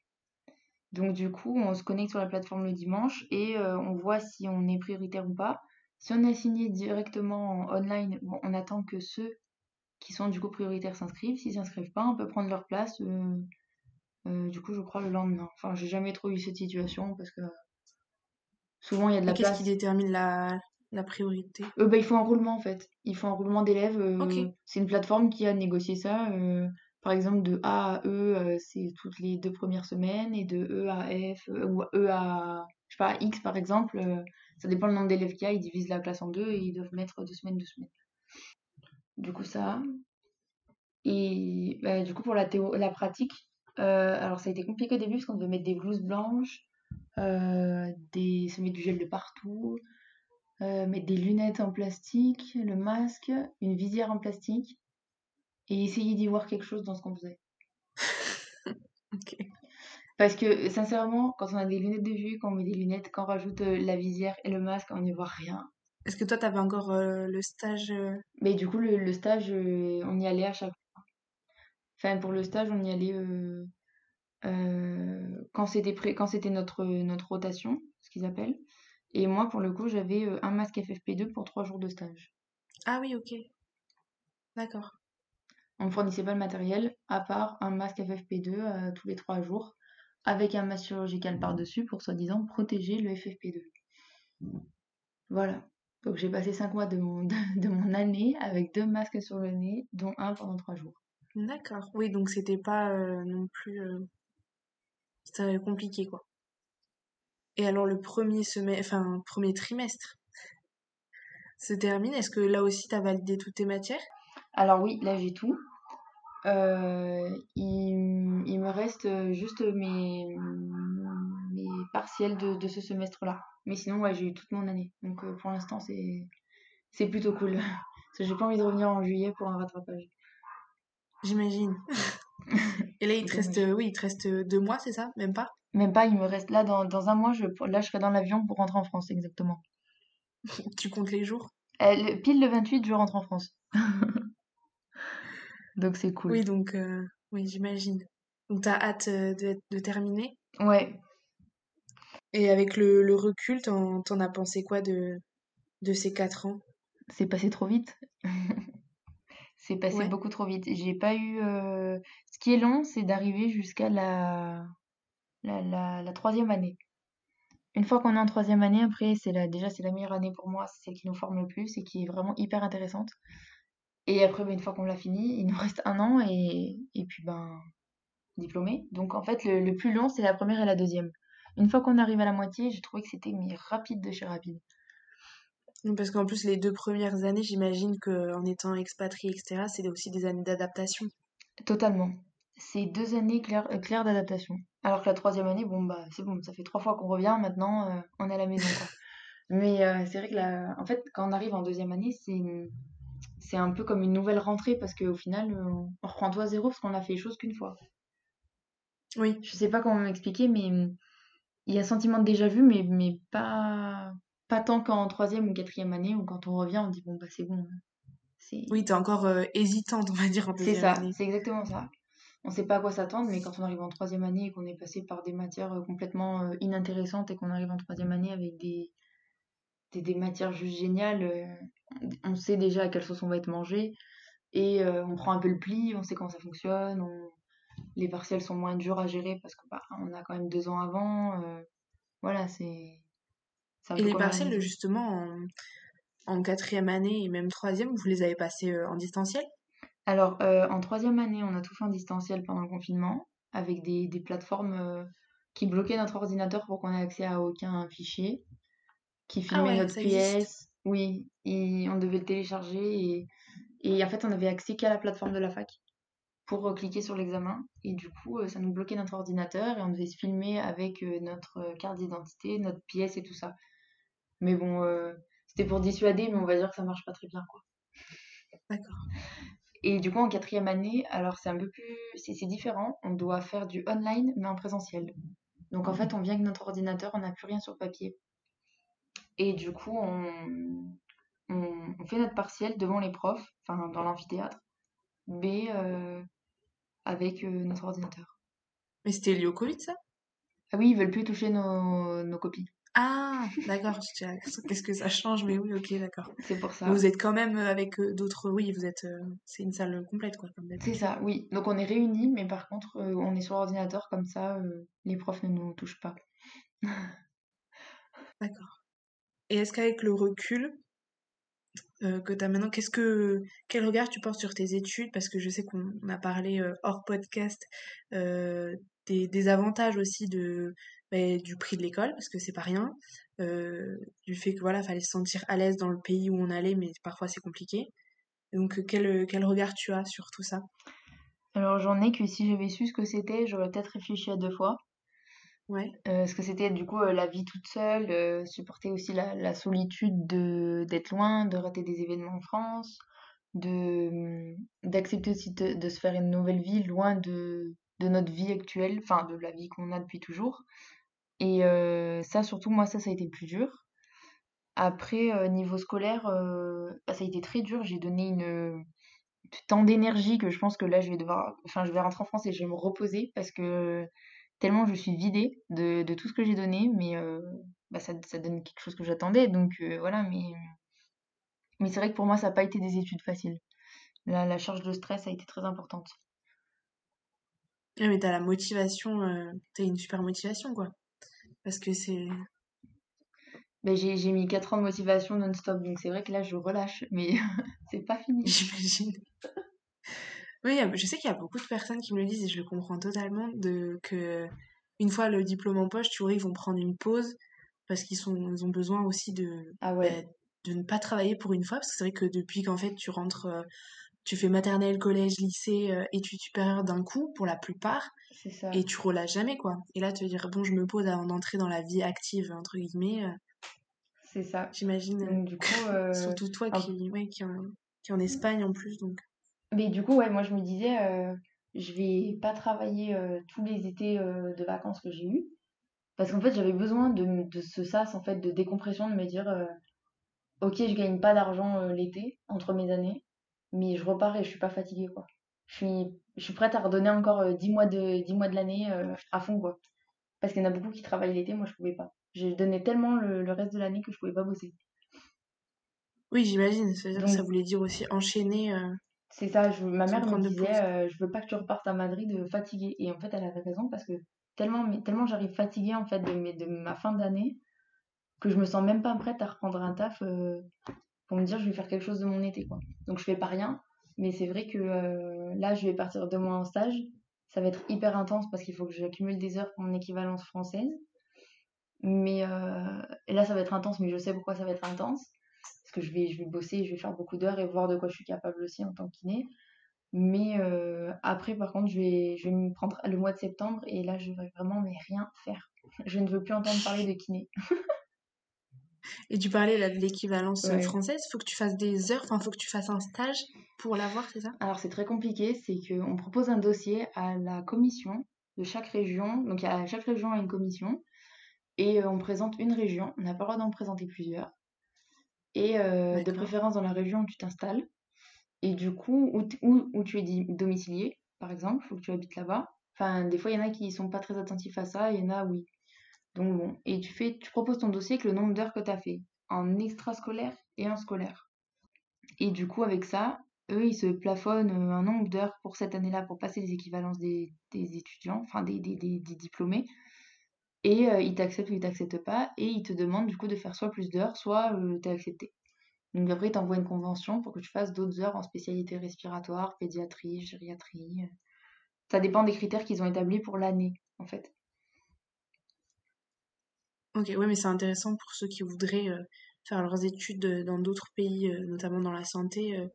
Donc du coup, on se connecte sur la plateforme le dimanche et on voit si on est prioritaire ou pas. Si on a signé directement en online, on attend que ceux qui sont du coup prioritaires s'inscrivent. S'ils s'inscrivent pas, on peut prendre leur place. du coup, je crois le lendemain. Enfin, j'ai jamais trop eu cette situation parce que Souvent, il y a de la place. Qu'est-ce qui détermine la, la priorité? Euh, bah, Il faut un roulement en fait. Il faut un roulement d'élèves. Euh, c'est une plateforme qui a négocié ça. Euh, par exemple, de A à E, c'est toutes les deux premières semaines. Et de E à F, ou E à, je sais pas, X par exemple, ça dépend le nombre d'élèves qu'il y a. Ils divisent la classe en deux et ils doivent mettre deux semaines, deux semaines. Du coup, ça. Et bah, du coup, pour la, théo la pratique, alors ça a été compliqué au début parce qu'on devait mettre des blouses blanches. Euh, des, se mettre du gel de partout, euh, mettre des lunettes en plastique, le masque, une visière en plastique, et essayer d'y voir quelque chose dans ce qu'on faisait. Parce que sincèrement, quand on a des lunettes de vue, quand on met des lunettes, quand on rajoute euh, la visière et le masque, on n'y voit rien. Est-ce que toi, tu avais encore le stage Mais du coup, le, stage, on y allait à chaque fois. Enfin, pour le stage, on y allait euh, quand c'était quand c'était notre, notre rotation, ce qu'ils appellent. Et moi, pour le coup, j'avais euh, un masque FFP2 pour trois jours de stage. Ah oui, ok. D'accord. On ne fournissait pas le matériel, à part un masque FFP2 euh, tous les trois jours, avec un masque chirurgical par-dessus pour soi-disant protéger le FFP2. Voilà. Donc j'ai passé cinq mois de mon, de mon année avec deux masques sur le nez, dont un pendant trois jours. D'accord. Oui, donc c'était pas non plus c'était compliqué, quoi. Et alors, le premier semestre, enfin, premier trimestre se termine. Est-ce que là aussi, tu as validé toutes tes matières? Alors oui, là j'ai tout. Euh, il, me reste juste mes, mes partiels de, ce semestre-là. Mais sinon, ouais, j'ai eu toute mon année. Donc euh, pour l'instant, c'est, c'est plutôt cool. Parce que j'ai pas envie de revenir en juillet pour un rattrapage. J'imagine. Et là, il te reste, oui, il te reste deux mois, c'est ça? Même pas? Même pas, il me reste là, dans, dans un mois, je, là, je serai dans l'avion pour rentrer en France, exactement. tu comptes les jours? Euh, Pile le 28, je rentre en France. donc c'est cool. Oui, donc, euh, oui, j'imagine. Donc, t'as hâte euh, de, de terminer? Ouais. Et avec le, le recul, t'en, as pensé quoi de, de ces quatre ans? C'est passé trop vite. C'est passé beaucoup trop vite. J'ai pas eu. Euh, ce qui est long, c'est d'arriver jusqu'à la... La, la, troisième année. Une fois qu'on est en troisième année, après, c'est la... déjà c'est la meilleure année pour moi, c'est celle qui nous forme le plus et qui est vraiment hyper intéressante. Et après, ben, une fois qu'on l'a fini, il nous reste un an et, et puis ben diplômé. Donc en fait, le, plus long, c'est la première et la deuxième. Une fois qu'on arrive à la moitié, j'ai trouvé que c'était mais rapide de chez rapide. Parce qu'en plus, les deux premières années, j'imagine qu'en étant expatrié, etc., c'est aussi des années d'adaptation. Totalement. C'est deux années claires, euh, claires d'adaptation. Alors que la troisième année, bon, bah, c'est bon, ça fait trois fois qu'on revient, maintenant, euh, on est à la maison, Mais euh, c'est vrai que, la... en fait, quand on arrive en deuxième année, c'est c'est un peu comme une nouvelle rentrée parce qu'au final, on reprend tout à zéro parce qu'on a fait les choses qu'une fois. Oui. Je sais pas comment m'expliquer, mais il y a un sentiment de déjà vu, mais, mais pas, pas tant qu'en troisième ou quatrième année où quand on revient, on dit bon, bah c'est bon. Oui, t'es encore hésitante, on va dire, en C'est ça, c'est exactement ça on ne sait pas à quoi s'attendre, mais quand on arrive en troisième année et qu'on est passé par des matières euh, complètement euh, inintéressantes et qu'on arrive en troisième année avec des, des, matières juste géniales, euh, on sait déjà à quelle sauce on va être mangé et on prend un peu le pli, on sait comment ça fonctionne, les partiels sont moins durs à gérer parce qu'on bah, a quand même deux ans avant. voilà, c'est. Et les partiels, justement, en, en, quatrième année et même troisième, vous les avez passés en distanciel? Alors, euh, en troisième année, on a tout fait en distanciel pendant le confinement, avec des, plateformes euh, qui bloquaient notre ordinateur pour qu'on ait accès à aucun fichier, qui ah filmaient notre pièce. Oui, et on devait le télécharger et, en fait, on avait accès qu'à la plateforme de la fac pour euh, cliquer sur l'examen. Et du coup, ça nous bloquait notre ordinateur et on devait se filmer avec notre carte d'identité, notre pièce et tout ça. Mais bon, c'était pour dissuader, mais on va dire que ça marche pas très bien, quoi. D'accord. Et du coup, en quatrième année, alors c'est un peu plus. C'est différent. On doit faire du online, mais en présentiel. Donc en fait, on vient avec notre ordinateur, on n'a plus rien sur papier. Et du coup, on, on, fait notre partiel devant les profs, enfin dans l'amphithéâtre, mais euh, avec euh, notre ordinateur. Mais c'était lié au Covid, ça? Ah oui, ils veulent plus toucher nos, nos copies. Ah, d'accord, qu'est-ce que ça change, mais oui, ok, d'accord. C'est pour ça. Vous êtes quand même avec euh, d'autres, oui, vous êtes, euh, c'est une salle complète, quoi, C'est ça, oui. Donc on est réunis, mais par contre, on est sur ordinateur, comme ça, les profs ne nous touchent pas. D'accord. Et est-ce qu'avec le recul que tu as maintenant, qu'est-ce que, quel regard tu portes sur tes études? Parce que je sais qu'on a parlé hors podcast des, des avantages aussi de du prix de l'école, parce que c'est pas rien, euh, du fait que voilà, fallait se sentir à l'aise dans le pays où on allait, mais parfois c'est compliqué. Donc quel, quel regard tu as sur tout ça? Alors j'en ai que si j'avais su ce que c'était, j'aurais peut-être réfléchi à deux fois. Ouais. Euh, que c'était du coup euh, la vie toute seule, supporter aussi la, la solitude de d'être loin, de rater des événements en France, de d'accepter aussi de, se faire une nouvelle vie loin de, de notre vie actuelle, enfin de la vie qu'on a depuis toujours. Et euh, ça, surtout, moi, ça, ça a été plus dur. Après, euh, niveau scolaire, euh, bah, ça a été très dur. J'ai donné une tant d'énergie que je pense que là, je vais devoir, enfin, je vais rentrer en France et je vais me reposer parce que tellement je suis vidée de, de tout ce que j'ai donné, mais bah, ça, ça, donne quelque chose que j'attendais. Donc voilà, mais, mais c'est vrai que pour moi, ça n'a pas été des études faciles. La, la charge de stress a été très importante. Ah, mais t'as la motivation, t'as une super motivation, quoi. Parce que c'est. Ben, j'ai, j'ai mis 4 ans de motivation non-stop, donc c'est vrai que là je relâche, mais c'est pas fini. J'imagine. Oui, je sais qu'il y a beaucoup de personnes qui me le disent et je le comprends totalement de que une fois le diplôme en poche, tu vois, ils vont prendre une pause parce qu'ils sont, ils ont besoin aussi de, ah ouais. de ne pas travailler pour une fois. Parce que c'est vrai que depuis qu'en fait tu rentres, euh, tu fais maternelle, collège, lycée, euh, études supérieures d'un coup pour la plupart, et tu relâches jamais, quoi. Et là, te dire, bon, je me pose avant d'entrer dans la vie active, entre guillemets. Euh, c'est ça. J'imagine. du coup. Euh, surtout toi qui, ouais, qui, en, qui en Espagne en plus, donc. Mais du coup, ouais, moi, je me disais, euh, je vais pas travailler tous les étés de vacances que j'ai eu. Parce qu'en fait, j'avais besoin de, de, ce sas, en fait, de décompression, de me dire, ok, je gagne pas d'argent l'été, entre mes années, mais je repars et je suis pas fatiguée, quoi je suis, je suis prête à redonner encore 10 euh, mois de, 10 mois de l'année euh, à fond, quoi. Parce qu'il y en a beaucoup qui travaillent l'été, moi je pouvais pas. J'ai donné tellement le, reste de l'année que je pouvais pas bosser. Oui, j'imagine. Ça, voulait dire aussi enchaîner. Euh, c'est ça, je, ma mère me disait je veux pas que tu repartes à Madrid fatiguée. Et en fait, elle avait raison parce que tellement, tellement j'arrive fatiguée en fait de, de ma fin d'année que je me sens même pas prête à reprendre un taf pour me dire je vais faire quelque chose de mon été quoi. Donc je fais pas rien Mais c'est vrai que là, je vais partir deux mois en stage. Ça va être hyper intense parce qu'il faut que j'accumule des heures pour mon équivalence française. Mais là, ça va être intense, mais je sais pourquoi ça va être intense. Parce que je vais, je vais bosser, je vais faire beaucoup d'heures et voir de quoi je suis capable aussi en tant que kiné. Mais après, par contre, je vais, je vais me prendre le mois de septembre et là, je vais vraiment mais rien faire. Je ne veux plus entendre parler de kiné. et tu parlais là de l'équivalence française française. Faut que tu fasses des heures, enfin, faut que tu fasses un stage pour l'avoir, c'est ça? Alors, c'est très compliqué. C'est qu'on propose un dossier à la commission de chaque région. Donc, à chaque région a une commission. Et on présente une région. On n'a pas le droit d'en présenter plusieurs. Et de préférence dans la région où tu t'installes. Et du coup, où, où, tu es domicilié, par exemple, il faut que tu habites là-bas. Enfin, des fois, il y en a qui sont pas très attentifs à ça, il y en a, oui. Donc bon, et tu fais, tu proposes ton dossier avec le nombre d'heures que tu as fait, en extrascolaire et en scolaire. Et du coup, avec ça, eux, ils se plafonnent euh, un nombre d'heures pour cette année-là pour passer les équivalences des, étudiants, enfin des, des, des, diplômés. Et euh, ils t'acceptent ou ils t'acceptent pas, et ils te demandent du coup de faire soit plus d'heures, soit euh, t'es accepté. Donc après, ils t'envoient une convention pour que tu fasses d'autres heures en spécialité respiratoire, pédiatrie, gériatrie. Ça dépend des critères qu'ils ont établis pour l'année, en fait. Ok, oui, mais c'est intéressant pour ceux qui voudraient euh, faire leurs études euh, dans d'autres pays, euh, notamment dans la santé,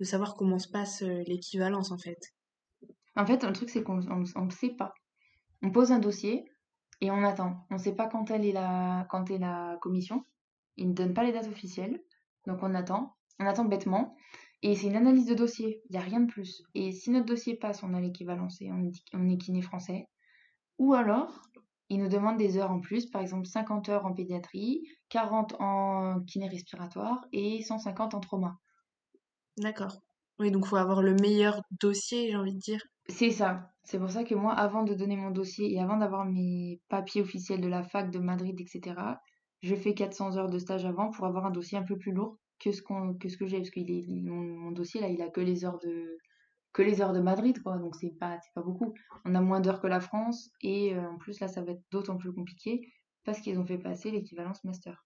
de savoir comment se passe l'équivalence, en fait. En fait, le truc, c'est qu'on ne sait pas. On pose un dossier et on attend. On ne sait pas quand est la, est commission. Ils ne donnent pas les dates officielles. Donc on attend, on attend bêtement. Et c'est une analyse de dossier, il n'y a rien de plus. Et si notre dossier passe, on a l'équivalence et on, est kiné français. Ou alors, ils nous demandent des heures en plus, par exemple 50 heures en pédiatrie, 40 en kiné respiratoire et 150 en trauma. D'accord. Oui, donc il faut avoir le meilleur dossier, j'ai envie de dire. C'est ça. C'est pour ça que moi, avant de donner mon dossier et avant d'avoir mes papiers officiels de la fac de Madrid, etc., je fais 400 heures de stage avant pour avoir un dossier un peu plus lourd que ce, qu'on, que, ce que j'ai, parce que mon, dossier, là, il a que les heures de, que les heures de Madrid, quoi, donc c'est pas, c'est pas beaucoup. On a moins d'heures que la France, et euh, en plus, là, ça va être d'autant plus compliqué, parce qu'ils ont fait passer l'équivalence master.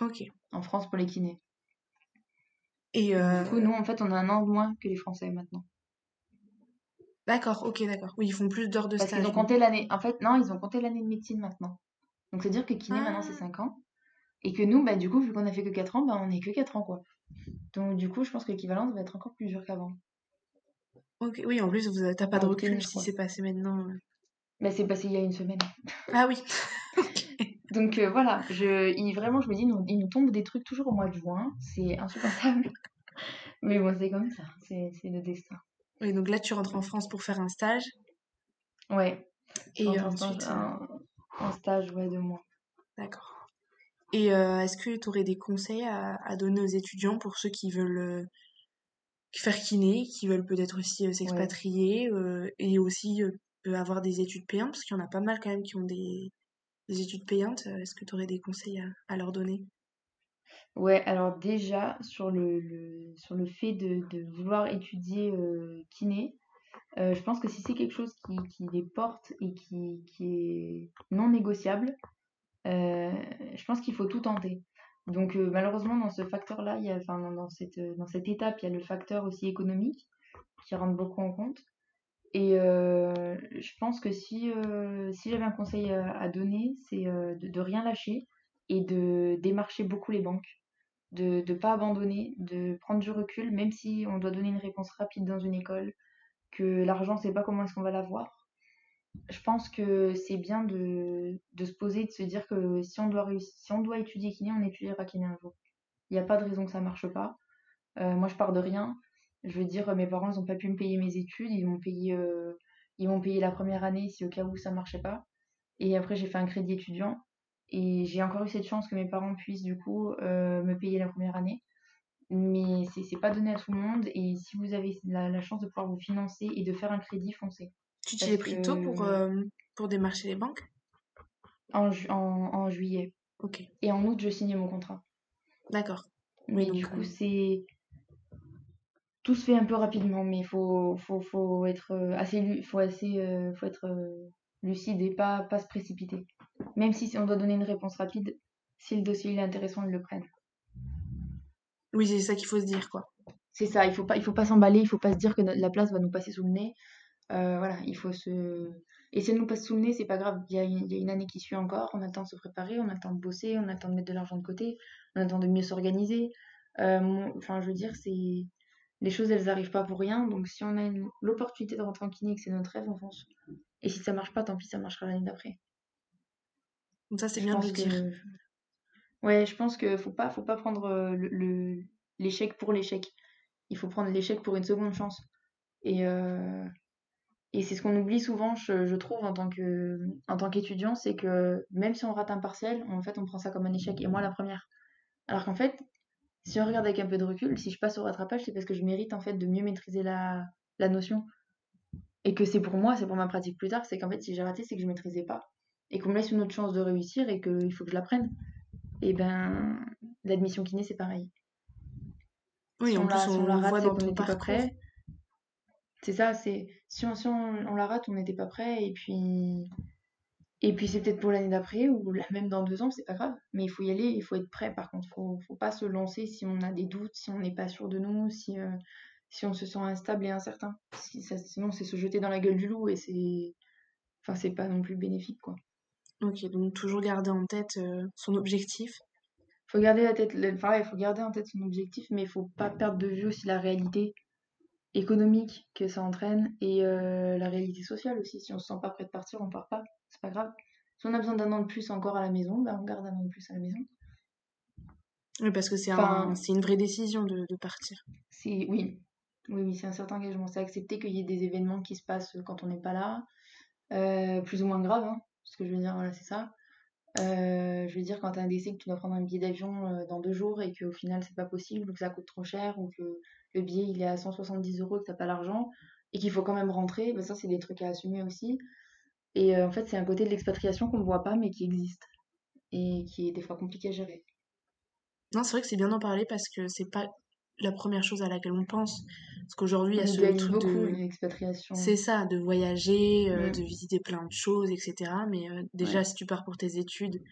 Ok. En France pour les kinés. Et euh... Du coup, nous, en fait, on a un an de moins que les Français maintenant. D'accord, ok, d'accord. Oui, ils font plus d'heures de stage. Parce qu'ils ont compté l'année. En fait, non, ils ont compté l'année de médecine maintenant. Donc, c'est-à-dire que kiné, maintenant, c'est 5 ah. ans. Et que nous, bah, du coup, vu qu'on a fait que 4 ans, bah, on est que 4 ans, quoi. Donc, du coup, je pense que l'équivalence va être encore plus dur qu'avant. Ok, oui, en plus, vous n'avez pas de recul si c'est passé maintenant. Bah, c'est passé il y a une semaine. Ah oui. Donc euh, voilà, je, il, vraiment, je me dis, il nous tombe des trucs toujours au mois de juin. C'est insupportable. Mais bon, c'est comme ça. C'est le destin. Oui, donc là, tu rentres en France pour faire un stage. Ouais. Et ensuite. Un, un, stage, ouais, de mois. D'accord. Et euh, est-ce que tu aurais des conseils à, donner aux étudiants pour ceux qui veulent euh, faire kiné, qui veulent peut-être aussi euh, s'expatrier et aussi avoir des études payantes? Parce qu'il y en a pas mal quand même qui ont des, études payantes. Est-ce que tu aurais des conseils à, leur donner? Ouais, alors déjà, sur le, sur le fait de, vouloir étudier kiné, je pense que si c'est quelque chose qui, les porte et qui, qui est non négociable, euh, je pense qu'il faut tout tenter. Donc euh, malheureusement dans ce facteur-là, il y a, enfin dans, cette, dans cette étape, il y a le facteur aussi économique qui rentre beaucoup en compte. Et euh, je pense que si, si j'avais un conseil à, donner, c'est de, de, rien lâcher et de démarcher beaucoup les banques, de ne pas abandonner, de prendre du recul, même si on doit donner une réponse rapide dans une école, que l'argent, c'est pas comment est-ce qu'on va l'avoir je pense que c'est bien de, se poser, de se dire que si on doit, si on doit étudier kiné, on étudiera kiné un jour. Il n'y a pas de raison que ça marche pas. Euh, moi, je pars de rien. Je veux dire, mes parents, ils n'ont pas pu me payer mes études. Ils m'ont payé, euh, ils m'ont payé la première année si au cas où ça marchait pas. Et après, j'ai fait un crédit étudiant. Et j'ai encore eu cette chance que mes parents puissent, du coup, euh, me payer la première année. Mais c'est pas donné à tout le monde. Et si vous avez la, la chance de pouvoir vous financer et de faire un crédit, foncez. Tu t'y es pris tôt pour, euh, pour démarcher les banques? En, en, juillet. Ok. Et en août, je signais mon contrat. D'accord. Mais du coup, euh, c'est. Tout se fait un peu rapidement, mais il faut, faut, faut, être assez, faut assez, faut être lucide et pas, pas se précipiter. Même si on doit donner une réponse rapide, si le dossier est intéressant, ils le prennent. Oui, c'est ça qu'il faut se dire, quoi. c'est ça, il faut pas, il faut pas s'emballer, il faut pas se dire que la place va nous passer sous le nez. Euh, voilà, il faut se. Et si elle nous passe sous le nez, c'est pas grave. Il y, a une, il y, a une année qui suit encore, on a le temps de se préparer, on a le temps de bosser, on a le temps de mettre de l'argent de côté, on a le temps de mieux s'organiser. Euh, enfin, je veux dire, c'est. Les choses, elles arrivent pas pour rien. Donc, si on a l'opportunité de rentrer en kiné et que c'est notre rêve, on fonce. Et si ça marche pas, tant pis, ça marchera l'année d'après. Donc, ça, c'est bien de le dire. Ouais, je pense qu'il faut pas, faut pas prendre euh, le, l'échec pour l'échec. Il faut prendre l'échec pour une seconde chance. Et, euh, et c'est ce qu'on oublie souvent, je, trouve, en tant, que, en tant qu'étudiant, c'est que même si on rate un partiel, en fait, on prend ça comme un échec. Et moi, la première. Alors qu'en fait, si on regarde avec un peu de recul, si je passe au rattrapage, c'est parce que je mérite en fait de mieux maîtriser la, la notion. Et que c'est pour moi, c'est pour ma pratique plus tard, c'est qu'en fait, si j'ai raté, c'est que je maîtrisais pas. Et qu'on me laisse une autre chance de réussir et qu'il faut que je l'apprenne. Et ben, l'admission kiné, c'est pareil. Oui, en plus, on, la rate, on n'était pas prêt. C'est ça, c'est si, on, on, la rate, on n'était pas prêt. Et puis, et puis c'est peut-être pour l'année d'après ou même dans deux ans, c'est pas grave. Mais il faut y aller, il faut être prêt. Par contre, faut, faut pas se lancer si on a des doutes, si on n'est pas sûr de nous, si, euh, si on se sent instable et incertain. sinon, c'est se jeter dans la gueule du loup et c'est, enfin, c'est pas non plus bénéfique, quoi. Ok, donc toujours garder en tête euh, son objectif faut garder la tête, il faut garder en tête son objectif, mais il faut pas perdre de vue aussi la réalité économique que ça entraîne et euh, la réalité sociale aussi. Si on se sent pas prêt de partir, on part pas, c'est pas grave. Si on a besoin d'un an de plus encore à la maison, ben on garde un an de plus à la maison. Oui, parce que c'est une vraie décision de, partir. Oui, oui, oui, c'est un certain engagement. C'est accepter qu'il y ait des événements qui se passent quand on n'est pas là, euh, plus ou moins graves, hein, ce que je veux dire, voilà, c'est ça. Euh, je veux dire, quand tu as un décès, que tu dois prendre un billet d'avion euh, dans deux jours et qu'au final c'est pas possible ou que ça coûte trop cher ou que le billet il est à 170 euros et que t'as pas l'argent et qu'il faut quand même rentrer, ben ça c'est des trucs à assumer aussi. Et euh, en fait, c'est un côté de l'expatriation qu'on ne voit pas mais qui existe et qui est des fois compliqué à gérer. Non, c'est vrai que c'est bien d'en parler parce que c'est pas la première chose à laquelle on pense. Parce qu'aujourd'hui, il y a ce truc de. l'expatriation. C'est ça, de voyager, euh, mm. de visiter plein de choses, etc. Mais euh, déjà, si tu pars pour tes études,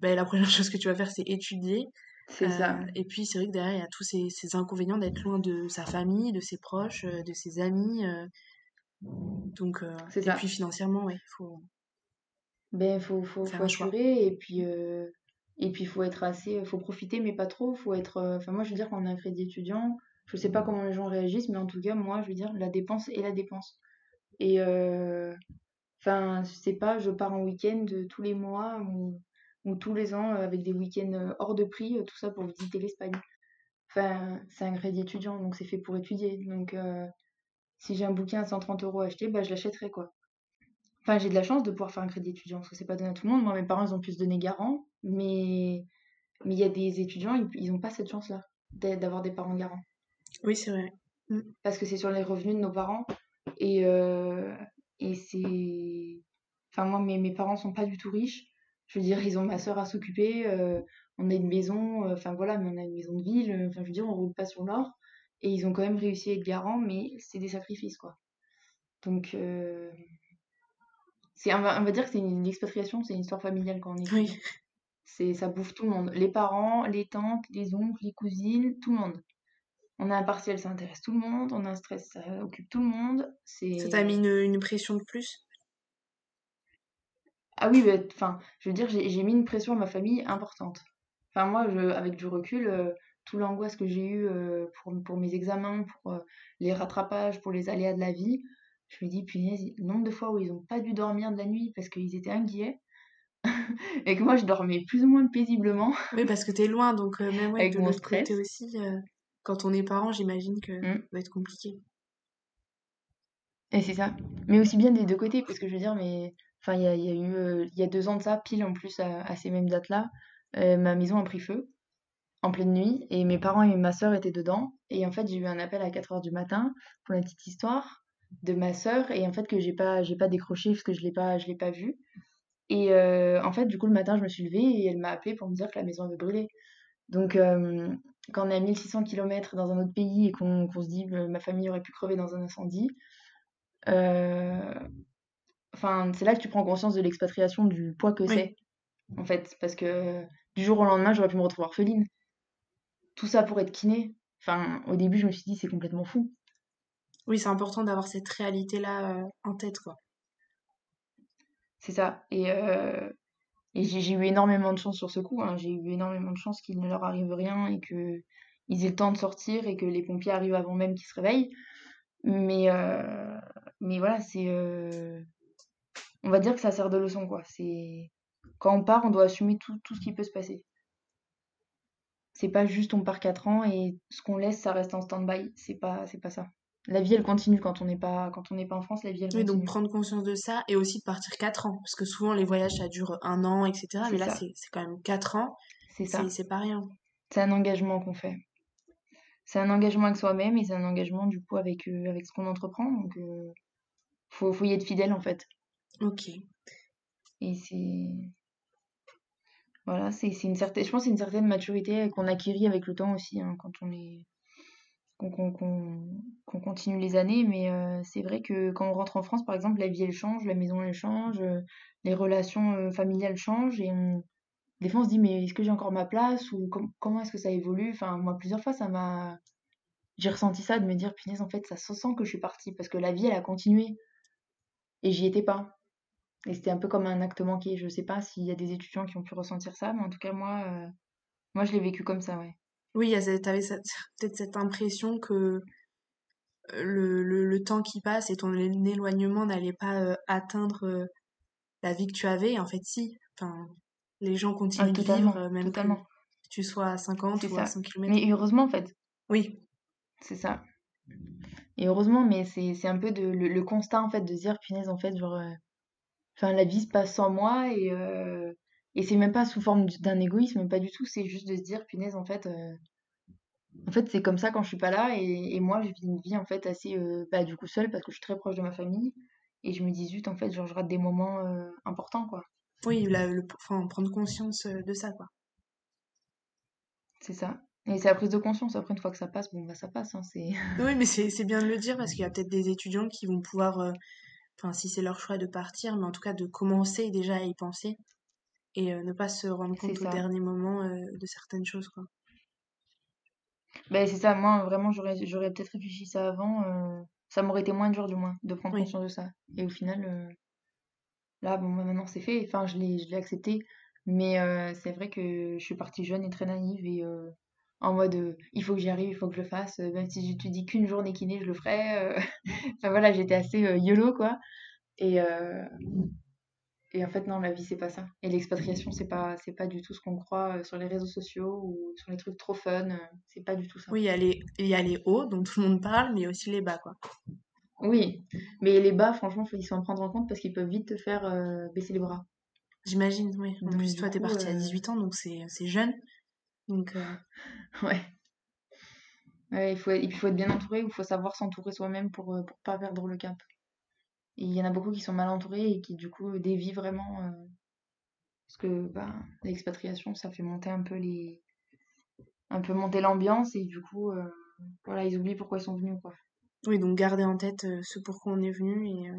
bah, la première chose que tu vas faire, c'est étudier. C'est ça. Euh, et puis, c'est vrai que derrière, il y a tous ces, ces inconvénients d'être loin de sa famille, de ses proches, de ses amis. donc, et puis financièrement, il faut. Ben, faut, faut, faut assurer. Et puis. Et puis, il faut être assez. faut profiter, mais pas trop. faut être. Enfin, moi, je veux dire, quand on a un crédit étudiant, je sais pas comment les gens réagissent, mais en tout cas, moi, je veux dire, la dépense est la dépense. Et euh, enfin, je sais pas, je pars en week-end tous les mois ou, tous les ans avec des week-ends hors de prix, tout ça pour visiter l'Espagne. Enfin, c'est un crédit étudiant, donc c'est fait pour étudier. Donc, euh, si j'ai un bouquin à 130 euros à acheter, bah, je l'achèterai, quoi. Enfin, j'ai de la chance de pouvoir faire un crédit étudiant, parce que c'est pas donné à tout le monde. Moi, mes parents, ils ont pu se donner garant, mais mais il y a des étudiants, ils n'ont pas cette chance-là d'avoir des parents garants. Oui, c'est vrai. Mmh. Parce que c'est sur les revenus de nos parents. Et, euh, et c'est. Enfin, moi, mes, mes parents sont pas du tout riches. Je veux dire, ils ont ma soeur à s'occuper. Euh, on a une maison, euh, enfin voilà, mais on a une maison de ville. Enfin, je veux dire, on roule pas sur l'or. Et ils ont quand même réussi à être garants, mais c'est des sacrifices, quoi. Donc, on, va, on va dire que c'est une, expatriation, c'est une histoire familiale quand on est. Oui. C'est, ça bouffe tout le monde. Les parents, les tantes, les oncles, les cousines, tout le monde. On a un partiel, ça intéresse tout le monde. On a un stress, ça occupe tout le monde. C'est... Ça t'a mis une, pression de plus? Ah oui, bah, enfin, je veux dire, j'ai, mis une pression à ma famille importante. Enfin, moi, je, avec du recul, euh, tout l'angoisse que j'ai eue euh, pour, pour mes examens, pour euh, les rattrapages, pour les aléas de la vie, je me dis, punaise, le nombre de fois où ils n'ont pas dû dormir de la nuit parce qu'ils étaient inquiets. et que moi je dormais plus ou moins paisiblement. Oui, parce que t'es loin, donc même ouais, avec de mon stress. aussi quand on est parent, j'imagine que mmh. ça va être compliqué. Et c'est ça. Mais aussi bien des deux côtés, parce que je veux dire, mais enfin, il y a, y a, eu euh, il y a deux ans de ça, pile en plus à, ces mêmes dates-là, euh, ma maison a pris feu en pleine nuit et mes parents et ma soeur étaient dedans. Et en fait, j'ai eu un appel à 4 heures du matin pour la petite histoire de ma soeur et en fait que j'ai pas j'ai pas décroché parce que je l'ai pas je l'ai pas vu. Et euh, en fait, du coup, le matin, je me suis levée et elle m'a appelé pour me dire que la maison avait brûlé. Donc, quand on est à 1600 km dans un autre pays et qu'on se dit que ma famille aurait pu crever dans un incendie, euh, enfin, c'est là que tu prends conscience de l'expatriation, du poids que c'est, en fait. Parce que du jour au lendemain, j'aurais pu me retrouver orpheline. Tout ça pour être kiné. Enfin, au début, je me suis dit, c'est complètement fou. Oui, c'est important d'avoir cette réalité-là euh, en tête, quoi. C'est ça. Et, euh, et j'ai eu énormément de chance sur ce coup. Hein. J'ai eu énormément de chance qu'il ne leur arrive rien et qu'ils aient le temps de sortir et que les pompiers arrivent avant même qu'ils se réveillent. Mais, euh, mais voilà, c'est. On va dire que ça sert de leçon, quoi. C'est. Quand on part, on doit assumer tout, tout ce qui peut se passer. C'est pas juste on part 4 ans et ce qu'on laisse, ça reste en stand-by. C'est pas, pas ça. La vie, elle continue quand on n'est pas, quand on n'est pas en France, la vie, elle oui, donc prendre conscience de ça et aussi de partir 4 ans. Parce que souvent, les voyages, ça dure un an, etc. Mais là, c'est quand même 4 ans. C'est ça. C'est pas rien. C'est un engagement qu'on fait. C'est un engagement avec soi-même et c'est un engagement, du coup, avec, euh, avec ce qu'on entreprend. Donc, euh, faut, faut y être fidèle, en fait. Ok. Et c'est voilà, c'est une certaine, je pense c'est une certaine maturité qu'on acquérit avec le temps aussi, hein, quand on est, qu'on continue les années. Mais euh, c'est vrai que quand on rentre en France, par exemple, la vie elle change, la maison elle change, euh, les relations euh, familiales changent et on, des fois on se dit mais est-ce que j'ai encore ma place ou comment est-ce que ça évolue? Enfin, moi plusieurs fois ça m'a, j'ai ressenti ça de me dire punaise en fait ça se sent que je suis partie parce que la vie elle a continué et j'y étais pas. Et c'était un peu comme un acte manqué. Je sais pas s'il y a des étudiants qui ont pu ressentir ça, mais en tout cas, moi, moi je l'ai vécu comme ça, ouais. Oui, tu avais peut-être cette impression que euh, le, le, temps qui passe et ton éloignement n'allait pas euh, atteindre la vie que tu avais. En fait, si. Enfin, les gens continuent de vivre, même totalement. que tu sois à 50 ou à 100 km. Mais heureusement, en fait. Oui. C'est ça. Et heureusement, mais c'est un peu de, le, le, constat, en fait, de dire, punaise, en fait, genre Enfin, la vie se passe sans moi et, euh, et c'est même pas sous forme d'un égoïsme, pas du tout. C'est juste de se dire, punaise, en fait, euh, en fait, c'est comme ça quand je suis pas là. Et, et moi, je vis une vie en fait assez, euh, bah, du coup, seule parce que je suis très proche de ma famille. Et je me dis, zut, en fait, genre, je rate des moments importants, quoi. Oui, le, enfin, prendre conscience de ça, quoi. C'est ça. Et c'est la prise de conscience. Après, une fois que ça passe, bon, bah, ça passe. Hein, oui, mais c'est bien de le dire parce qu'il y a peut-être des étudiants qui vont pouvoir enfin si c'est leur choix de partir, mais en tout cas de commencer déjà à y penser et euh, ne pas se rendre compte au dernier moment euh, de certaines choses quoi. Ben, c'est ça, moi vraiment j'aurais j'aurais peut-être réfléchi ça avant, euh, ça m'aurait été moins dur du moins de prendre conscience de ça. Et au final là bon bah, maintenant c'est fait, enfin je l'ai je l'ai accepté, mais c'est vrai que je suis partie jeune et très naïve et en mode il faut que j'y arrive, il faut que je le fasse, même si je te dis qu'une journée kiné, je le ferai. enfin voilà, j'étais assez YOLO quoi. Et, et en fait, non, la vie, c'est pas ça. Et l'expatriation, c'est pas, c'est pas du tout ce qu'on croit sur les réseaux sociaux ou sur les trucs trop fun. C'est pas du tout ça. Oui, il y, a les, il y a les hauts dont tout le monde parle, mais il y a aussi les bas, quoi. Oui, mais les bas, franchement, il faut s'en prendre en compte parce qu'ils peuvent vite te faire baisser les bras. J'imagine, oui. En plus, toi, t'es partie à 18 ans, donc c'est jeune. Donc, euh, ouais. ouais. il faut, il faut être bien entouré, il faut savoir s'entourer soi-même pour, euh, pour pas perdre le cap. Il y en a beaucoup qui sont mal entourés et qui, du coup, dévient vraiment. Euh, parce que bah, l'expatriation, ça fait monter un peu les. un peu monter l'ambiance et du coup, voilà, ils oublient pourquoi ils sont venus, quoi. Oui, donc garder en tête ce pourquoi on est venu et.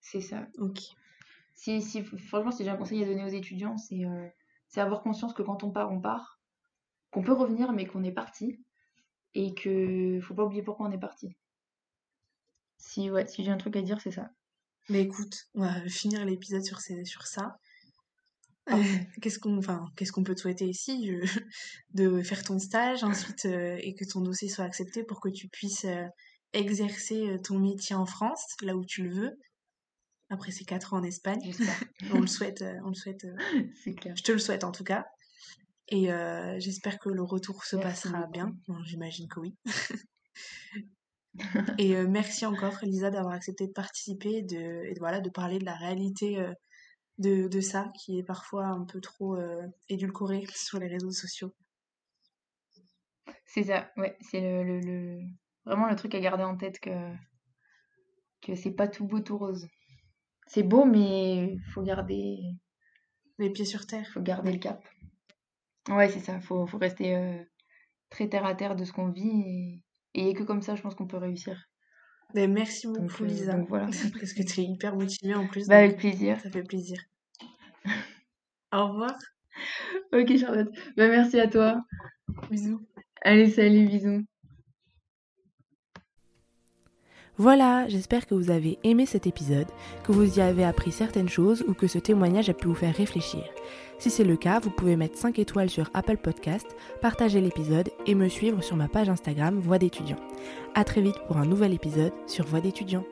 C'est ça. Ok. Si, si, franchement, si j'ai un conseil à donner aux étudiants, c'est c'est avoir conscience que quand on part, on part, qu'on peut revenir, mais qu'on est parti, et que faut pas oublier pourquoi on est parti. Si, ouais, si j'ai un truc à dire, c'est ça. Mais écoute, on va finir l'épisode sur, sur ça. Euh, qu'est-ce qu'on enfin, qu'est-ce qu'on peut te souhaiter ici De faire ton stage ensuite euh, et que ton dossier soit accepté pour que tu puisses euh, exercer ton métier en France, là où tu le veux, après ces quatre ans en Espagne. on le souhaite, on le souhaite. C'est clair. Je te le souhaite en tout cas. Et j'espère que le retour se passera bien. J'imagine que oui. et merci encore, Elisa, d'avoir accepté de participer de, et de, voilà, de parler de la réalité de, de, ça, qui est parfois un peu trop édulcoré sur les réseaux sociaux. C'est ça, ouais. C'est le, le, vraiment le truc à garder en tête que, que c'est pas tout beau, tout rose c'est beau, mais il faut garder les pieds sur terre. faut garder le cap. Ouais, c'est ça. Faut, faut rester euh, très terre à terre de ce qu'on vit. Et, et que comme ça, je pense qu'on peut réussir. Mais merci beaucoup, euh, Lisa. voilà. Parce que tu es hyper motivée en plus. Bah, avec plaisir. Ça fait plaisir. Au revoir. ok, Charlotte. Bah, merci à toi. Bisous. Allez, salut, bisous. Voilà, j'espère que vous avez aimé cet épisode, que vous y avez appris certaines choses ou que ce témoignage a pu vous faire réfléchir. Si c'est le cas, vous pouvez mettre 5 étoiles sur Apple Podcast, partager l'épisode et me suivre sur ma page Instagram Voix d'étudiant. A très vite pour un nouvel épisode sur Voix d'étudiant.